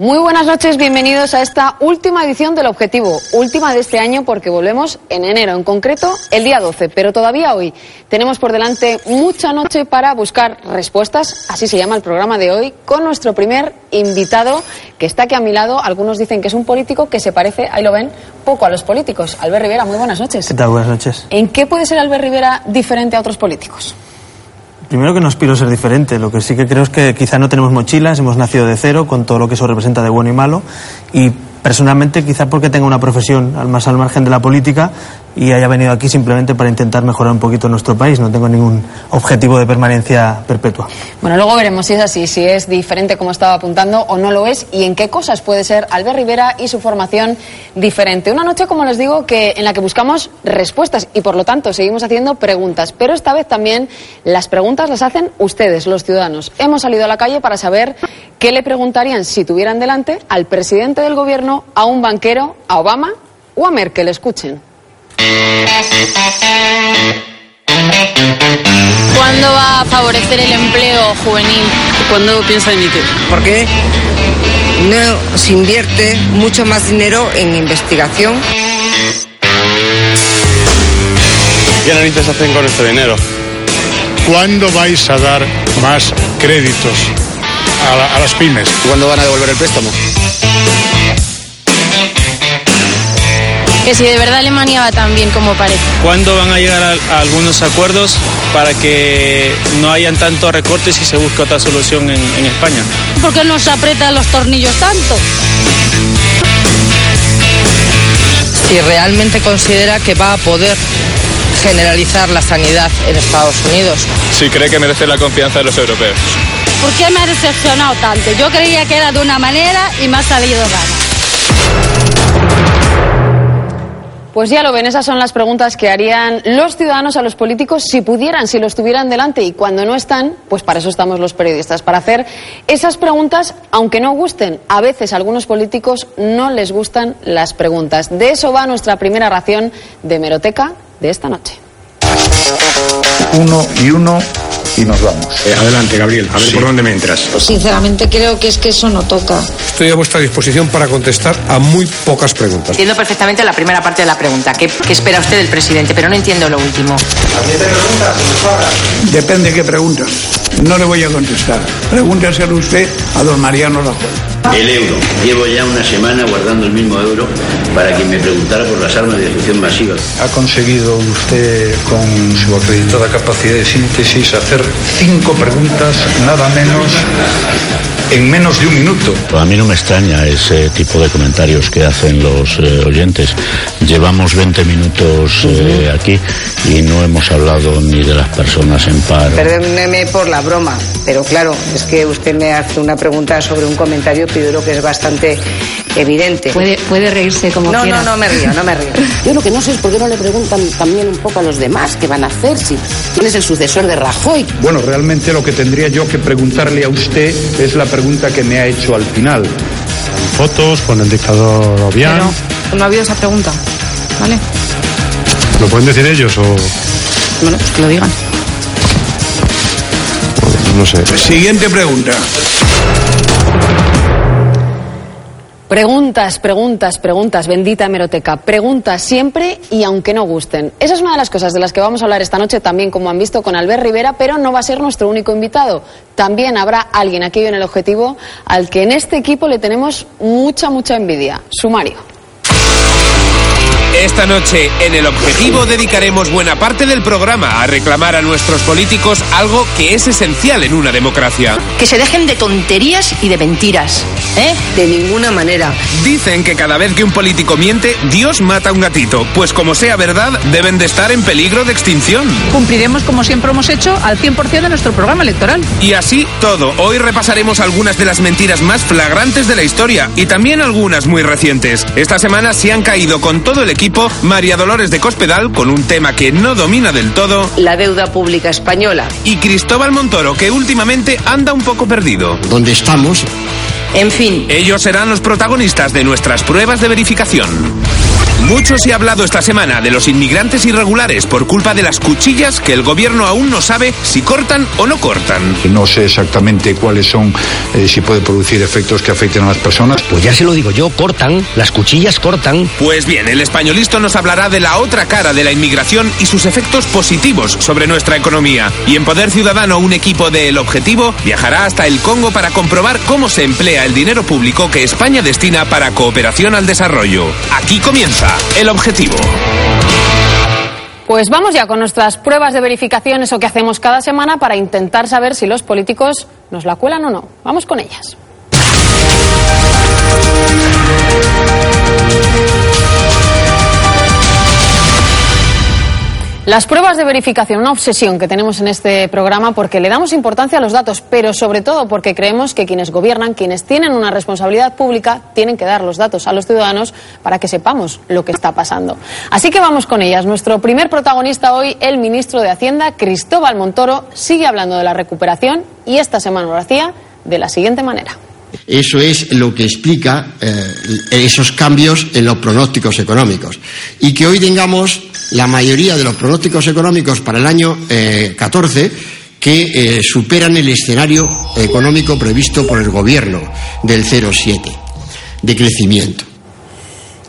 Muy buenas noches, bienvenidos a esta última edición del Objetivo, última de este año porque volvemos en enero, en concreto el día 12, pero todavía hoy tenemos por delante mucha noche para buscar respuestas, así se llama el programa de hoy, con nuestro primer invitado que está aquí a mi lado. Algunos dicen que es un político que se parece, ahí lo ven, poco a los políticos. Albert Rivera, muy buenas noches. ¿Qué tal? Buenas noches. ¿En qué puede ser Albert Rivera diferente a otros políticos? Primero que no aspiro a ser diferente, lo que sí que creo es que quizá no tenemos mochilas, hemos nacido de cero con todo lo que eso representa de bueno y malo. Y personalmente quizá porque tenga una profesión al más al margen de la política y haya venido aquí simplemente para intentar mejorar un poquito nuestro país. No tengo ningún objetivo de permanencia perpetua. Bueno, luego veremos si es así, si es diferente como estaba apuntando o no lo es y en qué cosas puede ser Albert Rivera y su formación diferente. Una noche, como les digo, que en la que buscamos respuestas y por lo tanto seguimos haciendo preguntas, pero esta vez también las preguntas las hacen ustedes, los ciudadanos. Hemos salido a la calle para saber qué le preguntarían si tuvieran delante al presidente del gobierno, a un banquero, a Obama o a Merkel. Escuchen. ¿Cuándo va a favorecer el empleo juvenil? ¿Cuándo piensa emitir? ¿Por qué no se invierte mucho más dinero en investigación? ¿Qué narices hacen con nuestro dinero? ¿Cuándo vais a dar más créditos a, la- a las pymes? ¿Cuándo van a devolver el préstamo? Que si de verdad Alemania va tan bien como parece. ¿Cuándo van a llegar a, a algunos acuerdos para que no hayan tantos recortes y se busque otra solución en, en España? ¿Por qué nos aprieta los tornillos tanto? Si realmente considera que va a poder generalizar la sanidad en Estados Unidos. Si cree que merece la confianza de los europeos. ¿Por qué me ha decepcionado tanto? Yo creía que era de una manera y me ha salido rara. Pues ya lo ven, esas son las preguntas que harían los ciudadanos a los políticos si pudieran, si los tuvieran delante y cuando no están, pues para eso estamos los periodistas, para hacer esas preguntas, aunque no gusten. A veces a algunos políticos no les gustan las preguntas. De eso va nuestra primera ración de Meroteca de esta noche. uno y uno y nos vamos. Eh, adelante, Gabriel, a ver por dónde me entras. Sinceramente creo que es que eso no toca. Estoy a vuestra disposición para contestar a muy pocas preguntas. Entiendo perfectamente la primera parte de la pregunta. ¿Qué, qué espera usted del presidente? Pero no entiendo lo último. Depende qué pregunta. No le voy a contestar. Pregúntaselo usted a don Mariano Rajoy. El euro. Llevo ya una semana guardando el mismo euro para que me preguntara por las armas de destrucción masiva. Ha conseguido usted, con su acreditada capacidad de síntesis, hacer cinco preguntas, nada menos, en menos de un minuto. A mí no me extraña ese tipo de comentarios que hacen los eh, oyentes. Llevamos 20 minutos eh, aquí y no hemos hablado ni de las personas en paro. Perdóneme por la broma, pero claro, es que usted me hace una pregunta sobre un comentario creo que es bastante evidente. Puede, puede reírse como No, quiera. no, no me río, no me río. Yo lo que no sé es por qué no le preguntan también un poco a los demás qué van a hacer, si quién es el sucesor de Rajoy. Bueno, realmente lo que tendría yo que preguntarle a usted es la pregunta que me ha hecho al final. Fotos con el dictador Obiang. no ha habido esa pregunta, ¿vale? ¿Lo pueden decir ellos o Bueno, pues que lo digan. no sé? Siguiente pregunta. Preguntas, preguntas, preguntas, bendita hemeroteca. Preguntas siempre y aunque no gusten. Esa es una de las cosas de las que vamos a hablar esta noche también, como han visto, con Albert Rivera, pero no va a ser nuestro único invitado. También habrá alguien aquí en el objetivo al que en este equipo le tenemos mucha, mucha envidia. Sumario. Esta noche, en el objetivo, dedicaremos buena parte del programa a reclamar a nuestros políticos algo que es esencial en una democracia. Que se dejen de tonterías y de mentiras. ¿Eh? De ninguna manera. Dicen que cada vez que un político miente, Dios mata a un gatito, pues como sea verdad, deben de estar en peligro de extinción. Cumpliremos, como siempre hemos hecho, al 100% de nuestro programa electoral. Y así todo, hoy repasaremos algunas de las mentiras más flagrantes de la historia y también algunas muy recientes. Esta semana se han caído con todo el equipo María Dolores de Cospedal con un tema que no domina del todo La deuda pública española. y Cristóbal Montoro que últimamente anda un poco perdido. ¿Dónde estamos? En fin, Ellos serán los protagonistas de nuestras pruebas de verificación. Mucho se ha hablado esta semana de los inmigrantes irregulares por culpa de las cuchillas que el gobierno aún no sabe si cortan o no cortan. No sé exactamente cuáles son, eh, si puede producir efectos que afecten a las personas. Pues ya se lo digo yo, cortan, las cuchillas cortan. Pues bien, el españolisto nos hablará de la otra cara de la inmigración y sus efectos positivos sobre nuestra economía. Y en Poder Ciudadano, un equipo de El Objetivo viajará hasta el Congo para comprobar cómo se emplea el dinero público que España destina para cooperación al desarrollo. Aquí comienza El Objetivo. Pues vamos ya con nuestras pruebas de verificación, eso que hacemos cada semana para intentar saber si los políticos nos la cuelan o no. Vamos con ellas. Las pruebas de verificación, una obsesión que tenemos en este programa porque le damos importancia a los datos, pero sobre todo porque creemos que quienes gobiernan, quienes tienen una responsabilidad pública, tienen que dar los datos a los ciudadanos para que sepamos lo que está pasando. Así que vamos con ellas. Nuestro primer protagonista hoy, el ministro de Hacienda, Cristóbal Montoro, sigue hablando de la recuperación y esta semana lo hacía de la siguiente manera. Eso es lo que explica eh, esos cambios en los pronósticos económicos. Y que hoy tengamos la mayoría de los pronósticos económicos para el año eh, 14 que eh, superan el escenario económico previsto por el Gobierno del 0,7 de crecimiento.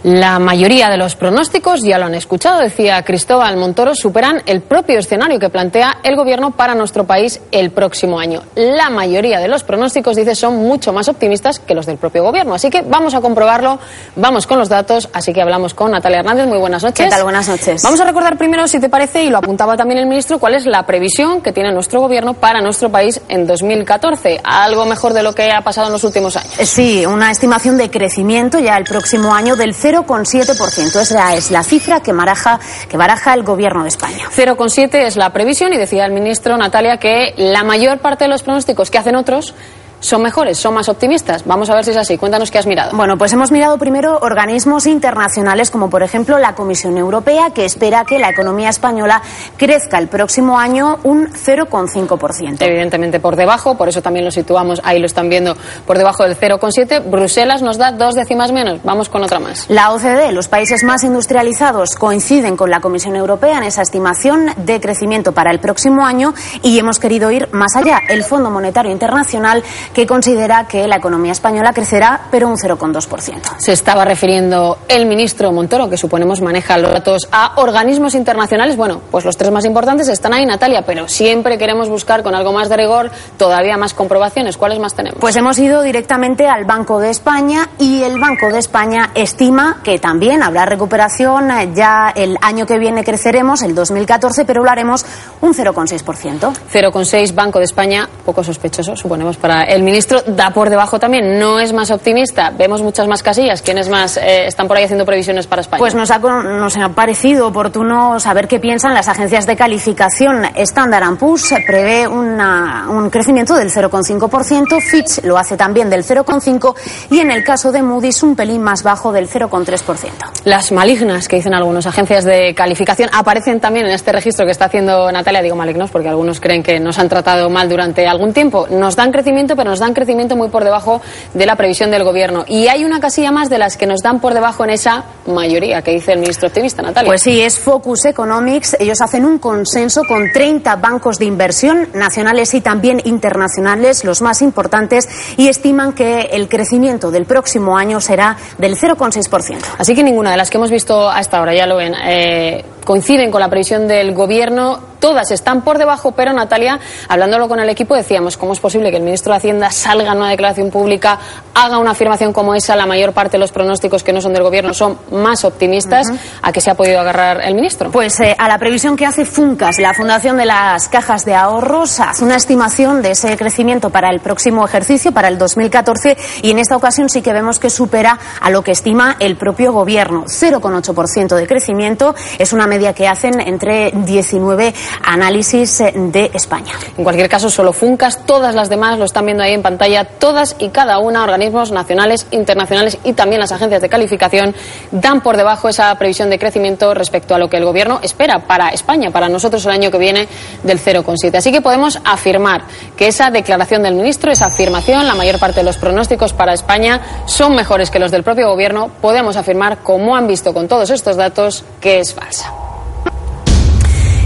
La mayoría de los pronósticos, ya lo han escuchado, decía Cristóbal Montoro, superan el propio escenario que plantea el Gobierno para nuestro país el próximo año. La mayoría de los pronósticos, dice, son mucho más optimistas que los del propio Gobierno. Así que vamos a comprobarlo, vamos con los datos, así que hablamos con Natalia Hernández. Muy buenas noches. ¿Qué tal? Buenas noches. Vamos a recordar primero, si te parece, y lo apuntaba también el ministro, cuál es la previsión que tiene nuestro Gobierno para nuestro país en 2014. Algo mejor de lo que ha pasado en los últimos años. Sí, una estimación de crecimiento ya el próximo año del 0,7%. Esa es la cifra que baraja, que baraja el Gobierno de España. 0,7 es la previsión y decía el ministro Natalia que la mayor parte de los pronósticos que hacen otros son mejores, son más optimistas. Vamos a ver si es así. Cuéntanos qué has mirado. Bueno, pues hemos mirado primero organismos internacionales como por ejemplo la Comisión Europea que espera que la economía española crezca el próximo año un 0,5%. Evidentemente por debajo, por eso también lo situamos, ahí lo están viendo, por debajo del 0,7. Bruselas nos da dos décimas menos. Vamos con otra más. La OCDE, los países más industrializados, coinciden con la Comisión Europea en esa estimación de crecimiento para el próximo año y hemos querido ir más allá. El Fondo Monetario Internacional que considera que la economía española crecerá, pero un 0,2%. Se estaba refiriendo el ministro Montoro, que suponemos maneja los datos, a organismos internacionales. Bueno, pues los tres más importantes están ahí, Natalia, pero siempre queremos buscar con algo más de rigor todavía más comprobaciones. ¿Cuáles más tenemos? Pues hemos ido directamente al Banco de España y el Banco de España estima que también habrá recuperación. Ya el año que viene creceremos, el 2014, pero lo haremos un 0,6%. 0,6 Banco de España, poco sospechoso, suponemos, para el ministro. Da por debajo también, no es más optimista. Vemos muchas más casillas. ¿Quiénes más eh, están por ahí haciendo previsiones para España? Pues nos ha, nos ha parecido oportuno saber qué piensan las agencias de calificación. Standard Poor's prevé una, un crecimiento del 0,5%, Fitch lo hace también del 0,5% y en el caso de Moody's un pelín más bajo del 0,3%. Las malignas que dicen algunas agencias de calificación aparecen también en este registro que está haciendo Natalia. Digo malignos porque algunos creen que nos han tratado mal durante algún tiempo. Nos dan crecimiento, pero nos dan crecimiento muy por debajo de la previsión del gobierno. Y hay una casilla más de las que nos dan por debajo en esa mayoría que dice el ministro optimista, Natalia. Pues sí, es Focus Economics. Ellos hacen un consenso con 30 bancos de inversión nacionales y también internacionales, los más importantes, y estiman que el crecimiento del próximo año será del 0,6%. Así que ninguna de las que hemos visto hasta ahora, ya lo ven, eh, coinciden con la previsión del gobierno. Todas están por debajo, pero Natalia, hablándolo con el equipo, decíamos, ¿cómo es posible que el ministro de Hacienda salga en una declaración pública, haga una afirmación como esa? La mayor parte de los pronósticos que no son del gobierno son más optimistas. Uh -huh. ¿A qué se ha podido agarrar el ministro? Pues eh, a la previsión que hace FUNCAS, la Fundación de las Cajas de Ahorros, hace una estimación de ese crecimiento para el próximo ejercicio, para el 2014, y en esta ocasión sí que vemos que supera a lo que estima el propio gobierno. 0,8% de crecimiento es una media que hacen entre 19 análisis eh, de España. En cualquier caso, solo Funcas, todas las demás lo están viendo ahí en pantalla, todas y cada una, organismos nacionales, internacionales y también las agencias de calificación, dan por debajo esa previsión de crecimiento respecto a lo que el Gobierno espera para España, para nosotros el año que viene del 0,7. Así que podemos afirmar que esa declaración del ministro, esa afirmación, la mayor parte de los pronósticos para España son mejores que los del propio Gobierno. Podemos afirmar, como han visto con todos estos datos, que es falsa.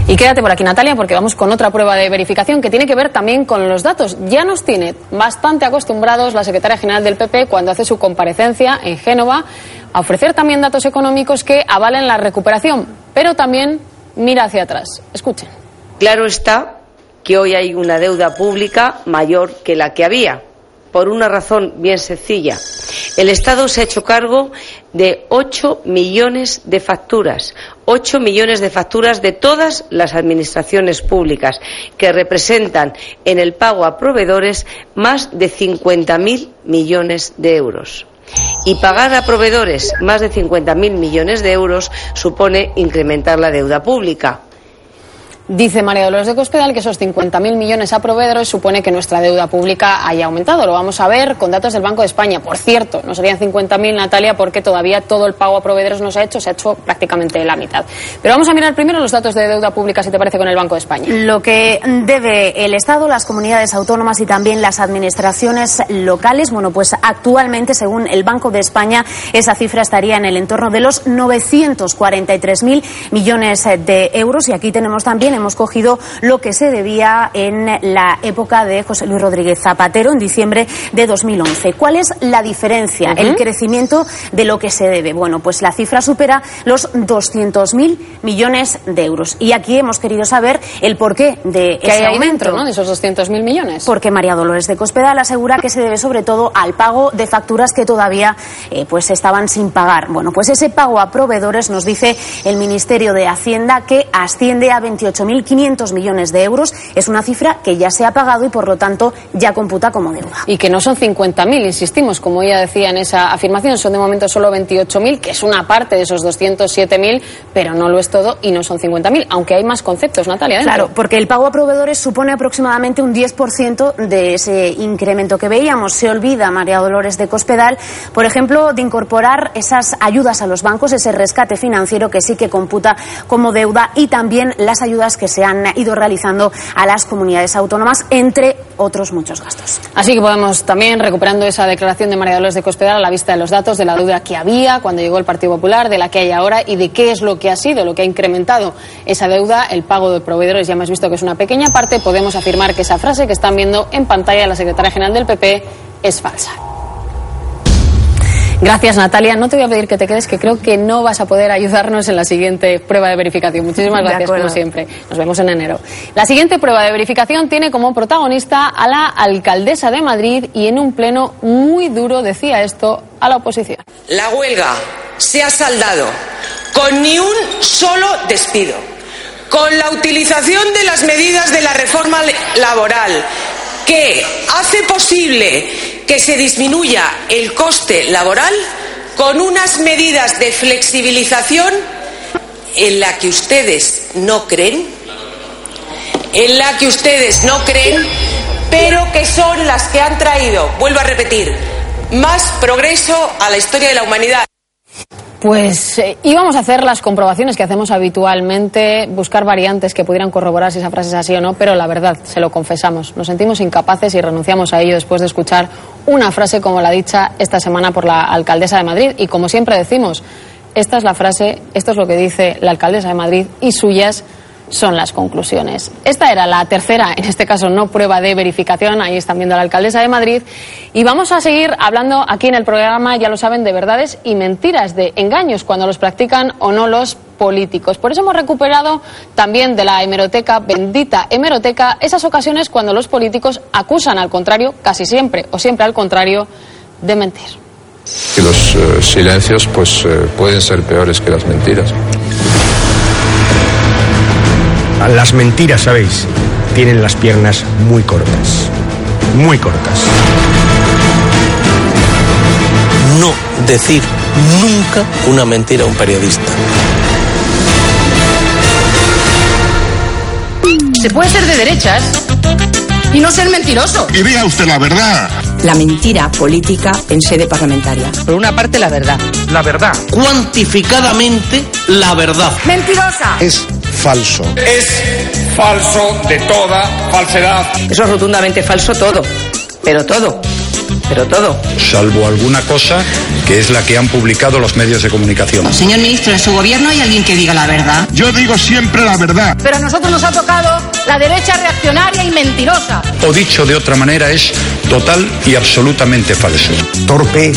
Y quédate por aquí, Natalia, porque vamos con otra prueba de verificación que tiene que ver también con los datos. Ya nos tiene bastante acostumbrados la secretaria general del PP cuando hace su comparecencia en Génova a ofrecer también datos económicos que avalen la recuperación, pero también mira hacia atrás. Escuchen. Claro está que hoy hay una deuda pública mayor que la que había, por una razón bien sencilla. El Estado se ha hecho cargo de 8 millones de facturas, 8 millones de facturas de todas las administraciones públicas, que representan en el pago a proveedores más de 50.000 millones de euros. Y pagar a proveedores más de 50.000 millones de euros supone incrementar la deuda pública. Dice María Dolores de Cospedal que esos 50.000 millones a proveedores supone que nuestra deuda pública haya aumentado. Lo vamos a ver con datos del Banco de España. Por cierto, no serían 50.000, Natalia, porque todavía todo el pago a proveedores no se ha hecho, se ha hecho prácticamente la mitad. Pero vamos a mirar primero los datos de deuda pública, si te parece, con el Banco de España. Lo que debe el Estado, las comunidades autónomas y también las administraciones locales, bueno, pues actualmente, según el Banco de España, esa cifra estaría en el entorno de los 943.000 millones de euros. Y aquí tenemos también hemos cogido lo que se debía en la época de José Luis Rodríguez Zapatero en diciembre de 2011. ¿Cuál es la diferencia, el crecimiento de lo que se debe? Bueno, pues la cifra supera los 200.000 millones de euros. Y aquí hemos querido saber el porqué de ¿Qué ese hay ahí aumento. dentro, ¿no? De esos 200.000 millones. Porque María Dolores de Cospedal asegura que se debe sobre todo al pago de facturas que todavía eh, pues estaban sin pagar. Bueno, pues ese pago a proveedores nos dice el Ministerio de Hacienda que asciende a 28.500 millones de euros. Es una cifra que ya se ha pagado y por lo tanto ya computa como deuda. Y que no son 50.000, insistimos, como ella decía en esa afirmación, son de momento solo 28.000, que es una parte de esos 207.000, pero no lo es todo y no son 50.000, aunque hay más conceptos, Natalia. dentro. Claro, porque el pago a proveedores supone aproximadamente un 10% de ese incremento que veíamos. Se olvida María Dolores de Cospedal, por ejemplo, de incorporar esas ayudas a los bancos, ese rescate financiero que sí que computa como deuda y también las ayudas que se han ido realizando a las comunidades autónomas, entre otros muchos gastos. Así que podemos también, recuperando esa declaración de María Dolores de Cospedal a la vista de los datos de la deuda que había cuando llegó el Partido Popular, de la que hay ahora y de qué es lo que ha sido, lo que ha incrementado esa deuda, el pago de proveedores, ya hemos visto que es una pequeña parte, podemos afirmar que esa frase que están viendo en pantalla de la secretaria general del PP es falsa. Gracias, Natalia. No te voy a pedir que te quedes, que creo que no vas a poder ayudarnos en la siguiente prueba de verificación. Muchísimas gracias, como siempre. Nos vemos en enero. La siguiente prueba de verificación tiene como protagonista a la alcaldesa de Madrid y en un pleno muy duro decía esto a la oposición. La huelga se ha saldado con ni un solo despido, con la utilización de las medidas de la reforma laboral que hace posible que se disminuya el coste laboral con unas medidas de flexibilización en la que ustedes no creen, en la que ustedes no creen, pero que son las que han traído, vuelvo a repetir, más progreso a la historia de la humanidad. Pues eh, íbamos a hacer las comprobaciones que hacemos habitualmente, buscar variantes que pudieran corroborar si esa frase es así o no, pero la verdad, se lo confesamos, nos sentimos incapaces y renunciamos a ello después de escuchar una frase como la dicha esta semana por la alcaldesa de Madrid. Y como siempre decimos, esta es la frase, esto es lo que dice la alcaldesa de Madrid y suyas son las conclusiones. Esta era la tercera, en este caso no prueba de verificación, ahí están viendo a la alcaldesa de Madrid. Y vamos a seguir hablando aquí en el programa, ya lo saben, de verdades y mentiras, de engaños cuando los practican o no los políticos. Por eso hemos recuperado también de la hemeroteca, bendita hemeroteca, esas ocasiones cuando los políticos acusan al contrario, casi siempre o siempre al contrario, de mentir. Y los eh, silencios pues eh, pueden ser peores que las mentiras. Las mentiras, ¿sabéis? Tienen las piernas muy cortas. Muy cortas. no decir nunca una mentira a un periodista. Se puede ser de derechas y no ser mentiroso. Y diga usted la verdad. La mentira política en sede parlamentaria. Por una parte, la verdad. La verdad. Cuantificadamente, la verdad. Mentirosa. Es falso. Es falso de toda falsedad. Eso es rotundamente falso todo. Pero todo pero todo. Salvo alguna cosa que es la que han publicado los medios de comunicación. Señor ministro, ¿en su gobierno hay alguien que diga la verdad? Yo digo siempre la verdad. Pero a nosotros nos ha tocado la derecha reaccionaria y mentirosa. O dicho de otra manera, es total y absolutamente falso. Torpe,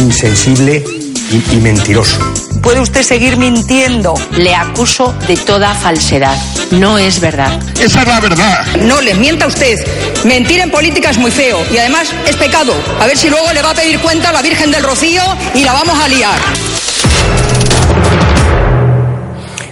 insensible y, y mentiroso. Puede usted seguir mintiendo. Le acuso de toda falsedad. No es verdad. Esa es la verdad. No le mienta usted. Mentir en política es muy feo y además es pecado. A ver si luego le va a pedir cuenta a la Virgen del Rocío y la vamos a liar.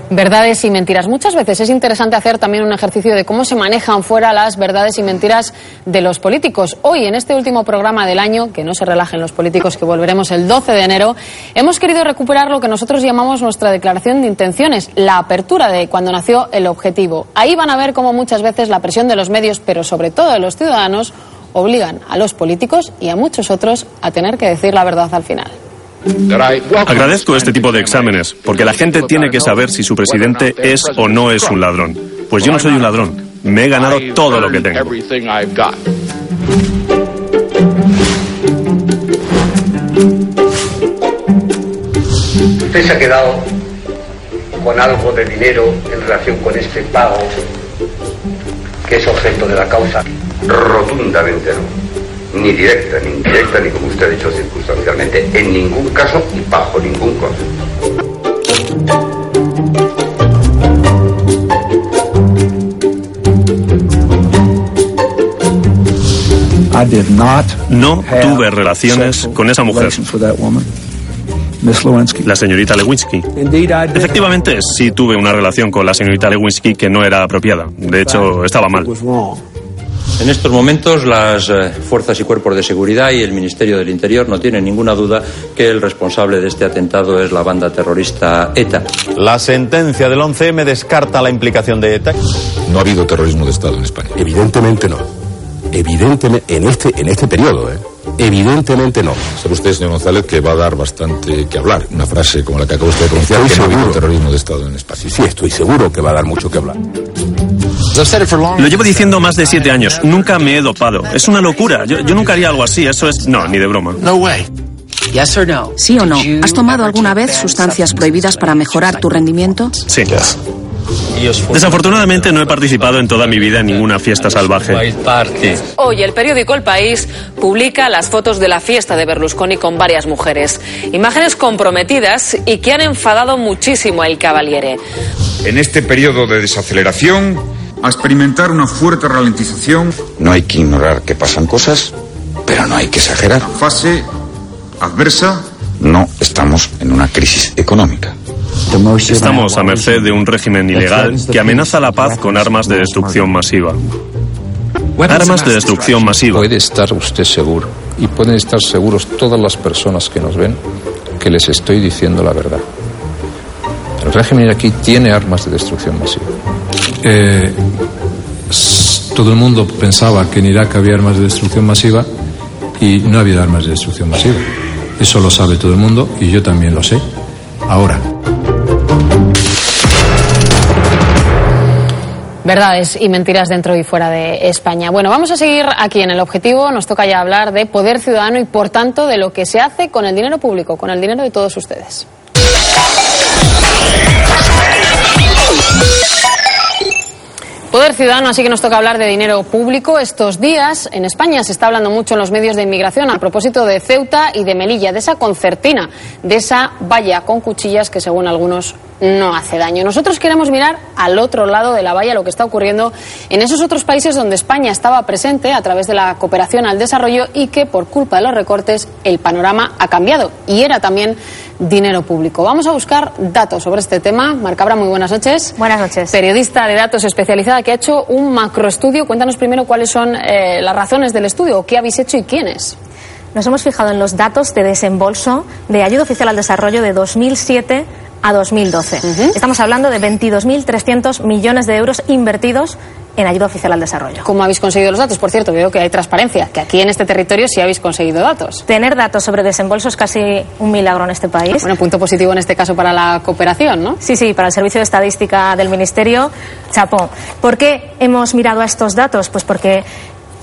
Verdades y mentiras. Muchas veces es interesante hacer también un ejercicio de cómo se manejan fuera las verdades y mentiras de los políticos. Hoy, en este último programa del año, que no se relajen los políticos, que volveremos el 12 de enero, hemos querido recuperar lo que nosotros llamamos nuestra declaración de intenciones, la apertura de cuando nació el objetivo. Ahí van a ver cómo muchas veces la presión de los medios, pero sobre todo de los ciudadanos, obligan a los políticos y a muchos otros a tener que decir la verdad al final. Agradezco este tipo de exámenes, porque la gente tiene que saber si su presidente es o no es un ladrón. Pues yo no soy un ladrón. Me he ganado todo lo que tengo. Usted se ha quedado con algo de dinero en relación con este pago que es objeto de la causa. Rotundamente no ni directa, ni indirecta, ni como usted ha dicho circunstancialmente, en ningún caso y bajo ningún concepto. No tuve relaciones con esa mujer. La señorita Lewinsky. Efectivamente, sí tuve una relación con la señorita Lewinsky que no era apropiada. De hecho, estaba mal. En estos momentos las eh, fuerzas y cuerpos de seguridad y el Ministerio del Interior no tienen ninguna duda que el responsable de este atentado es la banda terrorista ETA. La sentencia del 11M descarta la implicación de ETA. No ha habido terrorismo de Estado en España. Evidentemente no. Evidentemente, en este, en este periodo, ¿eh? Evidentemente no. Sabe usted, señor González, que va a dar bastante que hablar. Una frase como la que acabo usted de pronunciar, Estoy que no ha habido terrorismo de Estado en España. Sí, sí, estoy seguro que va a dar mucho que hablar. Lo llevo diciendo más de siete años. Nunca me he dopado. Es una locura. Yo, yo nunca haría algo así. Eso es... No, ni de broma. ¿Sí o no? ¿Has tomado alguna vez sustancias prohibidas para mejorar tu rendimiento? Sí. Desafortunadamente no he participado en toda mi vida en ninguna fiesta salvaje. Hoy el periódico El País publica las fotos de la fiesta de Berlusconi con varias mujeres. Imágenes comprometidas y que han enfadado muchísimo a El Cavaliere. En este periodo de desaceleración, a experimentar una fuerte ralentización. No hay que ignorar que pasan cosas, pero no hay que exagerar. Fase adversa. No estamos en una crisis económica. Estamos a merced de un régimen ilegal que amenaza la paz con armas de destrucción masiva. Armas de destrucción masiva. Puede estar usted seguro, y pueden estar seguros todas las personas que nos ven, que les estoy diciendo la verdad. El régimen aquí tiene armas de destrucción masiva. Eh, todo el mundo pensaba que en Irak había armas de destrucción masiva y no ha habido armas de destrucción masiva. Eso lo sabe todo el mundo y yo también lo sé. Ahora. Verdades y mentiras dentro y fuera de España. Bueno, vamos a seguir aquí en el objetivo. Nos toca ya hablar de poder ciudadano y, por tanto, de lo que se hace con el dinero público, con el dinero de todos ustedes. Poder ciudadano, así que nos toca hablar de dinero público. Estos días en España se está hablando mucho en los medios de inmigración a propósito de Ceuta y de Melilla, de esa concertina, de esa valla con cuchillas que según algunos no hace daño. Nosotros queremos mirar al otro lado de la valla lo que está ocurriendo en esos otros países donde España estaba presente a través de la cooperación al desarrollo y que por culpa de los recortes el panorama ha cambiado y era también dinero público. Vamos a buscar datos sobre este tema. Marcabra, muy buenas noches. Buenas noches. Periodista de datos especializada que ha hecho un macroestudio. Cuéntanos primero cuáles son eh, las razones del estudio, qué habéis hecho y quiénes. Nos hemos fijado en los datos de desembolso de ayuda oficial al desarrollo de 2007 a 2012. Estamos hablando de 22.300 millones de euros invertidos en ayuda oficial al desarrollo. ¿Cómo habéis conseguido los datos? Por cierto, veo que hay transparencia, que aquí en este territorio sí habéis conseguido datos. Tener datos sobre desembolso es casi un milagro en este país. Bueno, punto positivo en este caso para la cooperación, ¿no? Sí, sí, para el Servicio de Estadística del Ministerio, chapó. ¿Por qué hemos mirado a estos datos? Pues porque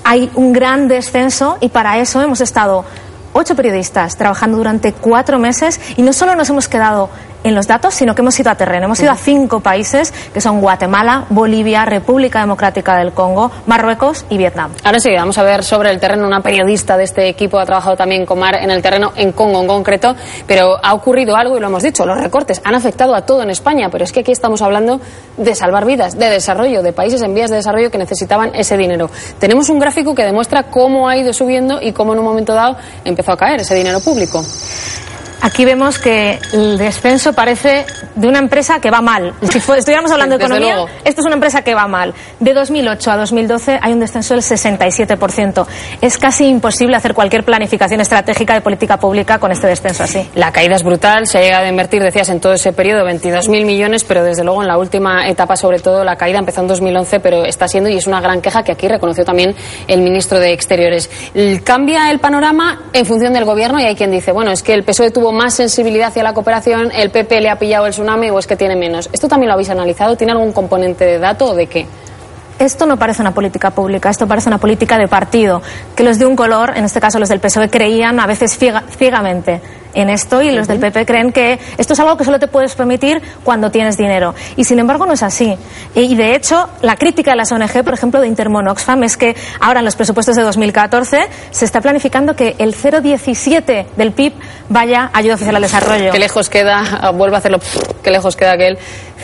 hay un gran descenso y para eso hemos estado ocho periodistas trabajando durante cuatro meses y no solo nos hemos quedado en los datos, sino que hemos ido a terreno. Hemos ido a cinco países que son Guatemala, Bolivia, República Democrática del Congo, Marruecos y Vietnam. Ahora sí, vamos a ver sobre el terreno. Una periodista de este equipo ha trabajado también con Mar en el terreno, en Congo en concreto, pero ha ocurrido algo y lo hemos dicho, los recortes han afectado a todo en España, pero es que aquí estamos hablando de salvar vidas, de desarrollo, de países en vías de desarrollo que necesitaban ese dinero. Tenemos un gráfico que demuestra cómo ha ido subiendo y cómo en un momento dado empezó a caer ese dinero público. Aquí vemos que el descenso parece de una empresa que va mal. Si estuviéramos hablando de economía, esto es una empresa que va mal. De 2008 a 2012 hay un descenso del 67%. Es casi imposible hacer cualquier planificación estratégica de política pública con este descenso así. La caída es brutal. Se ha llegado a invertir, decías, en todo ese periodo 22.000 millones, pero desde luego en la última etapa, sobre todo, la caída empezó en 2011, pero está siendo y es una gran queja que aquí reconoció también el ministro de Exteriores. Cambia el panorama en función del gobierno y hay quien dice, bueno, es que el PSOE tuvo más sensibilidad hacia la cooperación, el PP le ha pillado el tsunami o es que tiene menos. ¿Esto también lo habéis analizado? ¿Tiene algún componente de dato o de qué? Esto no parece una política pública, esto parece una política de partido, que los de un color, en este caso los del PSOE, creían a veces ciegamente en esto y los del PP creen que esto es algo que solo te puedes permitir cuando tienes dinero. Y sin embargo no es así. Y de hecho, la crítica de las ONG, por ejemplo, de Intermon Oxfam, es que ahora en los presupuestos de 2014 se está planificando que el 0,17 del PIB vaya a ayuda oficial al desarrollo. Qué lejos queda, vuelvo a hacerlo, qué lejos queda aquel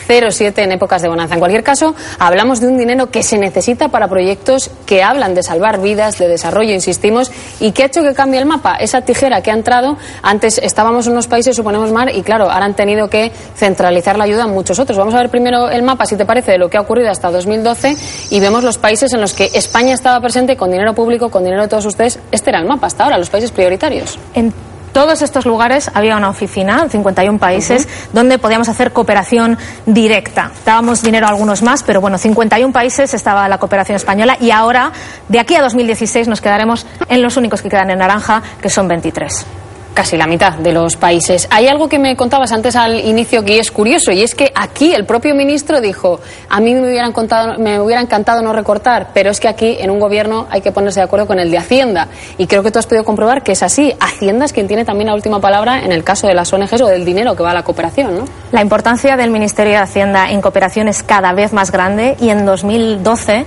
0,7 en épocas de bonanza. En cualquier caso, hablamos de un dinero que se necesita para proyectos que hablan de salvar vidas, de desarrollo, insistimos, y que ha hecho que cambie el mapa. Esa tijera que ha entrado antes estábamos en unos países, suponemos mar, y claro, ahora han tenido que centralizar la ayuda en muchos otros. Vamos a ver primero el mapa, si te parece, de lo que ha ocurrido hasta 2012 y vemos los países en los que España estaba presente con dinero público, con dinero de todos ustedes. Este era el mapa hasta ahora, los países prioritarios. En todos estos lugares había una oficina, 51 países, donde podíamos hacer cooperación directa. Dábamos dinero a algunos más, pero bueno, 51 países estaba la cooperación española y ahora, de aquí a 2016, nos quedaremos en los únicos que quedan en naranja, que son 23 casi la mitad de los países. Hay algo que me contabas antes al inicio que es curioso y es que aquí el propio ministro dijo, a mí me hubieran contado, me hubiera encantado no recortar, pero es que aquí en un gobierno hay que ponerse de acuerdo con el de Hacienda y creo que tú has podido comprobar que es así. Hacienda es quien tiene también la última palabra en el caso de las ONGs o del dinero que va a la cooperación, ¿no? La importancia del Ministerio de Hacienda en cooperación es cada vez más grande y en 2012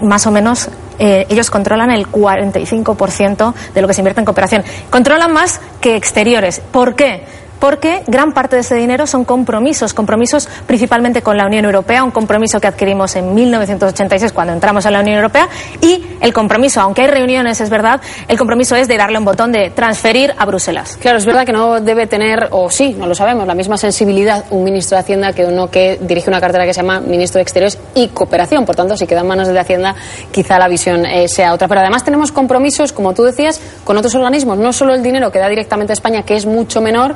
más o menos eh, ellos controlan el 45% de lo que se invierte en cooperación. Controlan más que exteriores. ¿Por qué? Porque gran parte de ese dinero son compromisos, compromisos principalmente con la Unión Europea, un compromiso que adquirimos en 1986 cuando entramos a la Unión Europea y el compromiso, aunque hay reuniones, es verdad, el compromiso es de darle un botón de transferir a Bruselas. Claro, es verdad que no debe tener, o sí, no lo sabemos, la misma sensibilidad un ministro de Hacienda que uno que dirige una cartera que se llama ministro de Exteriores y Cooperación. Por tanto, si queda en manos de Hacienda, quizá la visión eh, sea otra. Pero además tenemos compromisos, como tú decías, con otros organismos, no solo el dinero que da directamente a España, que es mucho menor,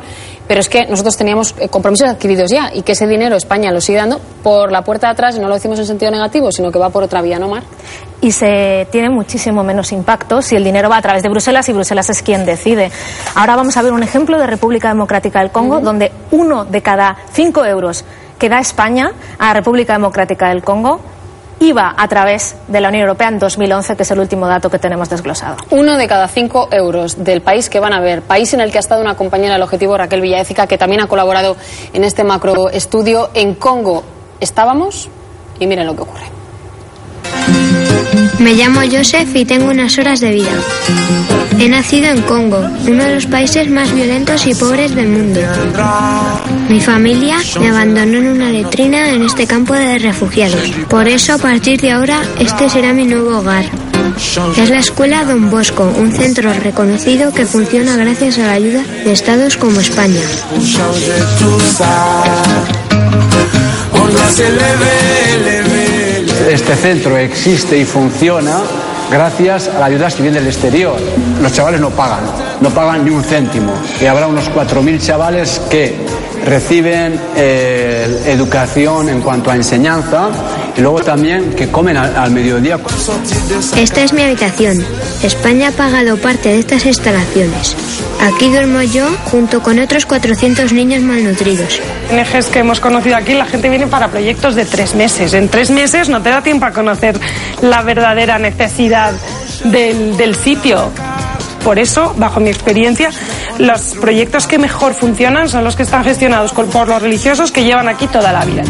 pero es que nosotros teníamos eh, compromisos adquiridos ya y que ese dinero España lo sigue dando por la puerta de atrás y no lo decimos en sentido negativo, sino que va por otra vía, ¿no, Mar? Y se tiene muchísimo menos impacto si el dinero va a través de Bruselas y Bruselas es quien decide. Ahora vamos a ver un ejemplo de República Democrática del Congo, donde uno de cada cinco euros que da España a República Democrática del Congo iba a través de la Unión Europea en 2011, que es el último dato que tenemos desglosado. Uno de cada cinco euros del país que van a ver, país en el que ha estado una compañera del objetivo, Raquel Villaécica, que también ha colaborado en este macroestudio en Congo. Estábamos y miren lo que ocurre. Me llamo Joseph y tengo unas horas de vida. He nacido en Congo, uno de los países más violentos y pobres del mundo. Mi familia me abandonó en una letrina en este campo de refugiados. Por eso, a partir de ahora, este será mi nuevo hogar. Es la escuela Don Bosco, un centro reconocido que funciona gracias a la ayuda de estados como España. Este centro existe y funciona gracias a la ayuda que viene del exterior. Los chavales no pagan. no pagan ni un céntimo. Y habrá unos 4.000 chavales que reciben eh, educación en cuanto a enseñanza y luego también que comen al, al mediodía. Esta es mi habitación. España ha pagado parte de estas instalaciones. Aquí duermo yo junto con otros 400 niños malnutridos. En ejes que hemos conocido aquí, la gente viene para proyectos de tres meses. En tres meses no te da tiempo a conocer la verdadera necesidad del, del sitio. Por eso, bajo mi experiencia, los proyectos que mejor funcionan son los que están gestionados por los religiosos que llevan aquí toda la vida.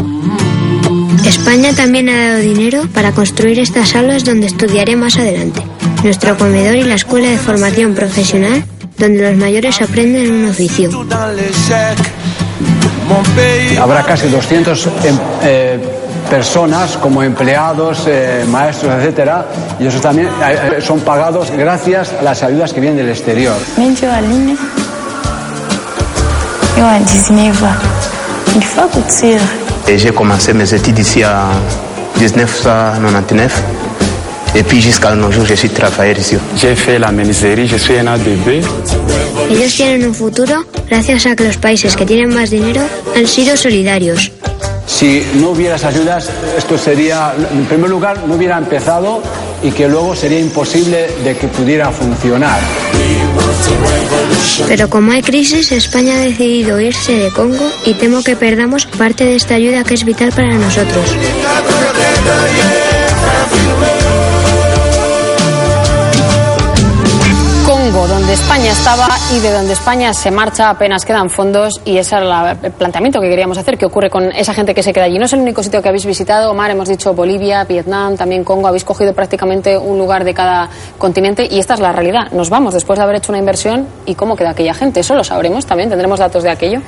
España también ha dado dinero para construir estas aulas donde estudiaré más adelante. Nuestro comedor y la escuela de formación profesional donde los mayores aprenden un oficio. Habrá casi 200 em- eh, personas como empleados, eh, maestros, etcétera, y esos también eh, eh, son pagados gracias a las ayudas que vienen del exterior. Mente Aline, eu a 19 ans. Il faut couture. Et j'ai commencé mes études ici en 1999. Et puis jusqu'à nos jours, je suis travailleur ici. J'ai fait la menuiserie, je suis un ADB. Ellos tienen un futuro gracias a que los países que tienen más dinero han sido solidarios. Si no hubiera esas ayudas, esto sería, en primer lugar, no hubiera empezado y que luego sería imposible de que pudiera funcionar. Pero como hay crisis, España ha decidido irse de Congo y temo que perdamos parte de esta ayuda que es vital para nosotros. Donde España estaba y de donde España se marcha apenas quedan fondos y ese era el planteamiento que queríamos hacer, qué ocurre con esa gente que se queda allí. No es el único sitio que habéis visitado, Omar, hemos dicho Bolivia, Vietnam, también Congo, habéis cogido prácticamente un lugar de cada continente y esta es la realidad. Nos vamos después de haber hecho una inversión y cómo queda aquella gente, eso lo sabremos también, tendremos datos de aquello.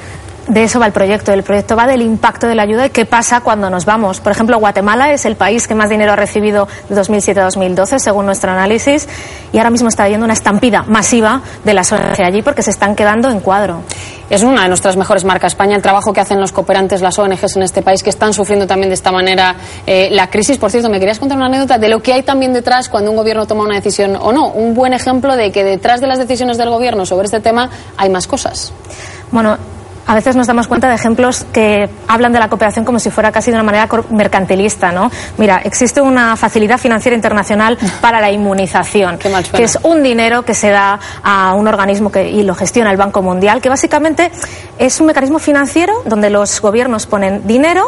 De eso va el proyecto. El proyecto va del impacto de la ayuda y qué pasa cuando nos vamos. Por ejemplo, Guatemala es el país que más dinero ha recibido de 2007 a 2012, según nuestro análisis, y ahora mismo está habiendo una estampida masiva de las ONG allí porque se están quedando en cuadro. Es una de nuestras mejores marcas España, el trabajo que hacen los cooperantes, las ONGs en este país, que están sufriendo también de esta manera eh, la crisis. Por cierto, me querías contar una anécdota de lo que hay también detrás cuando un gobierno toma una decisión o no. Un buen ejemplo de que detrás de las decisiones del gobierno sobre este tema hay más cosas. Bueno, a veces nos damos cuenta de ejemplos que hablan de la cooperación como si fuera casi de una manera mercantilista, ¿no? Mira, existe una facilidad financiera internacional para la inmunización, que es un dinero que se da a un organismo que, y lo gestiona el Banco Mundial, que básicamente es un mecanismo financiero donde los gobiernos ponen dinero,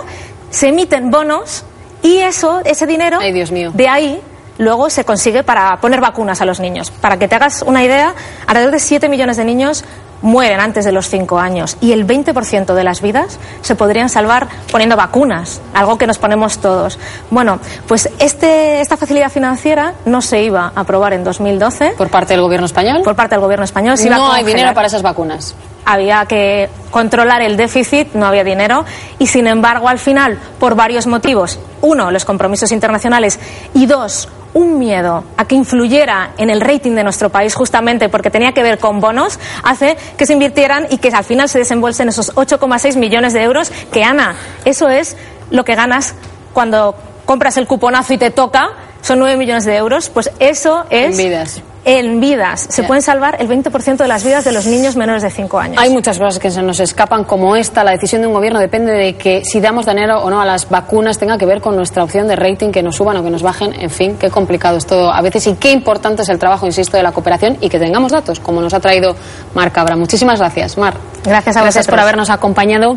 se emiten bonos y eso, ese dinero, de ahí luego se consigue para poner vacunas a los niños. Para que te hagas una idea, alrededor de 7 millones de niños mueren antes de los 5 años y el 20% de las vidas se podrían salvar poniendo vacunas, algo que nos ponemos todos. Bueno, pues este, esta facilidad financiera no se iba a aprobar en 2012. ¿Por parte del gobierno español? Por parte del gobierno español. Se iba a No hay dinero para esas vacunas. Había que controlar el déficit, no había dinero y sin embargo al final, por varios motivos, uno, los compromisos internacionales y dos, un miedo a que influyera en el rating de nuestro país justamente porque tenía que ver con bonos, hace que se invirtieran y que al final se desembolsen esos 8,6 millones de euros que, Ana, eso es lo que ganas cuando compras el cuponazo y te toca, son 9 millones de euros, pues eso es... En vidas. En vidas. Se pueden salvar el 20% de las vidas de los niños menores de 5 años. Hay muchas cosas que se nos escapan, como esta. La decisión de un gobierno depende de que si damos dinero o no a las vacunas tenga que ver con nuestra opción de rating, que nos suban o que nos bajen. En fin, qué complicado es todo a veces y qué importante es el trabajo, insisto, de la cooperación y que tengamos datos, como nos ha traído Mar Cabra. Muchísimas gracias, Mar. Gracias a Gracias por habernos acompañado.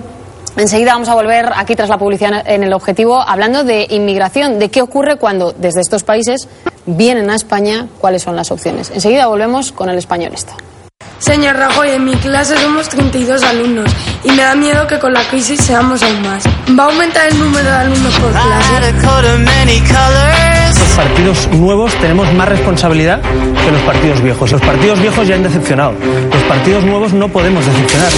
Enseguida vamos a volver aquí tras la publicidad en el objetivo hablando de inmigración, de qué ocurre cuando desde estos países vienen a España, cuáles son las opciones. Enseguida volvemos con el españolista. Señor Rajoy, en mi clase somos 32 alumnos y me da miedo que con la crisis seamos aún más. ¿Va a aumentar el número de alumnos por clase? Los partidos nuevos tenemos más responsabilidad que los partidos viejos. Los partidos viejos ya han decepcionado. Los partidos nuevos no podemos decepcionar.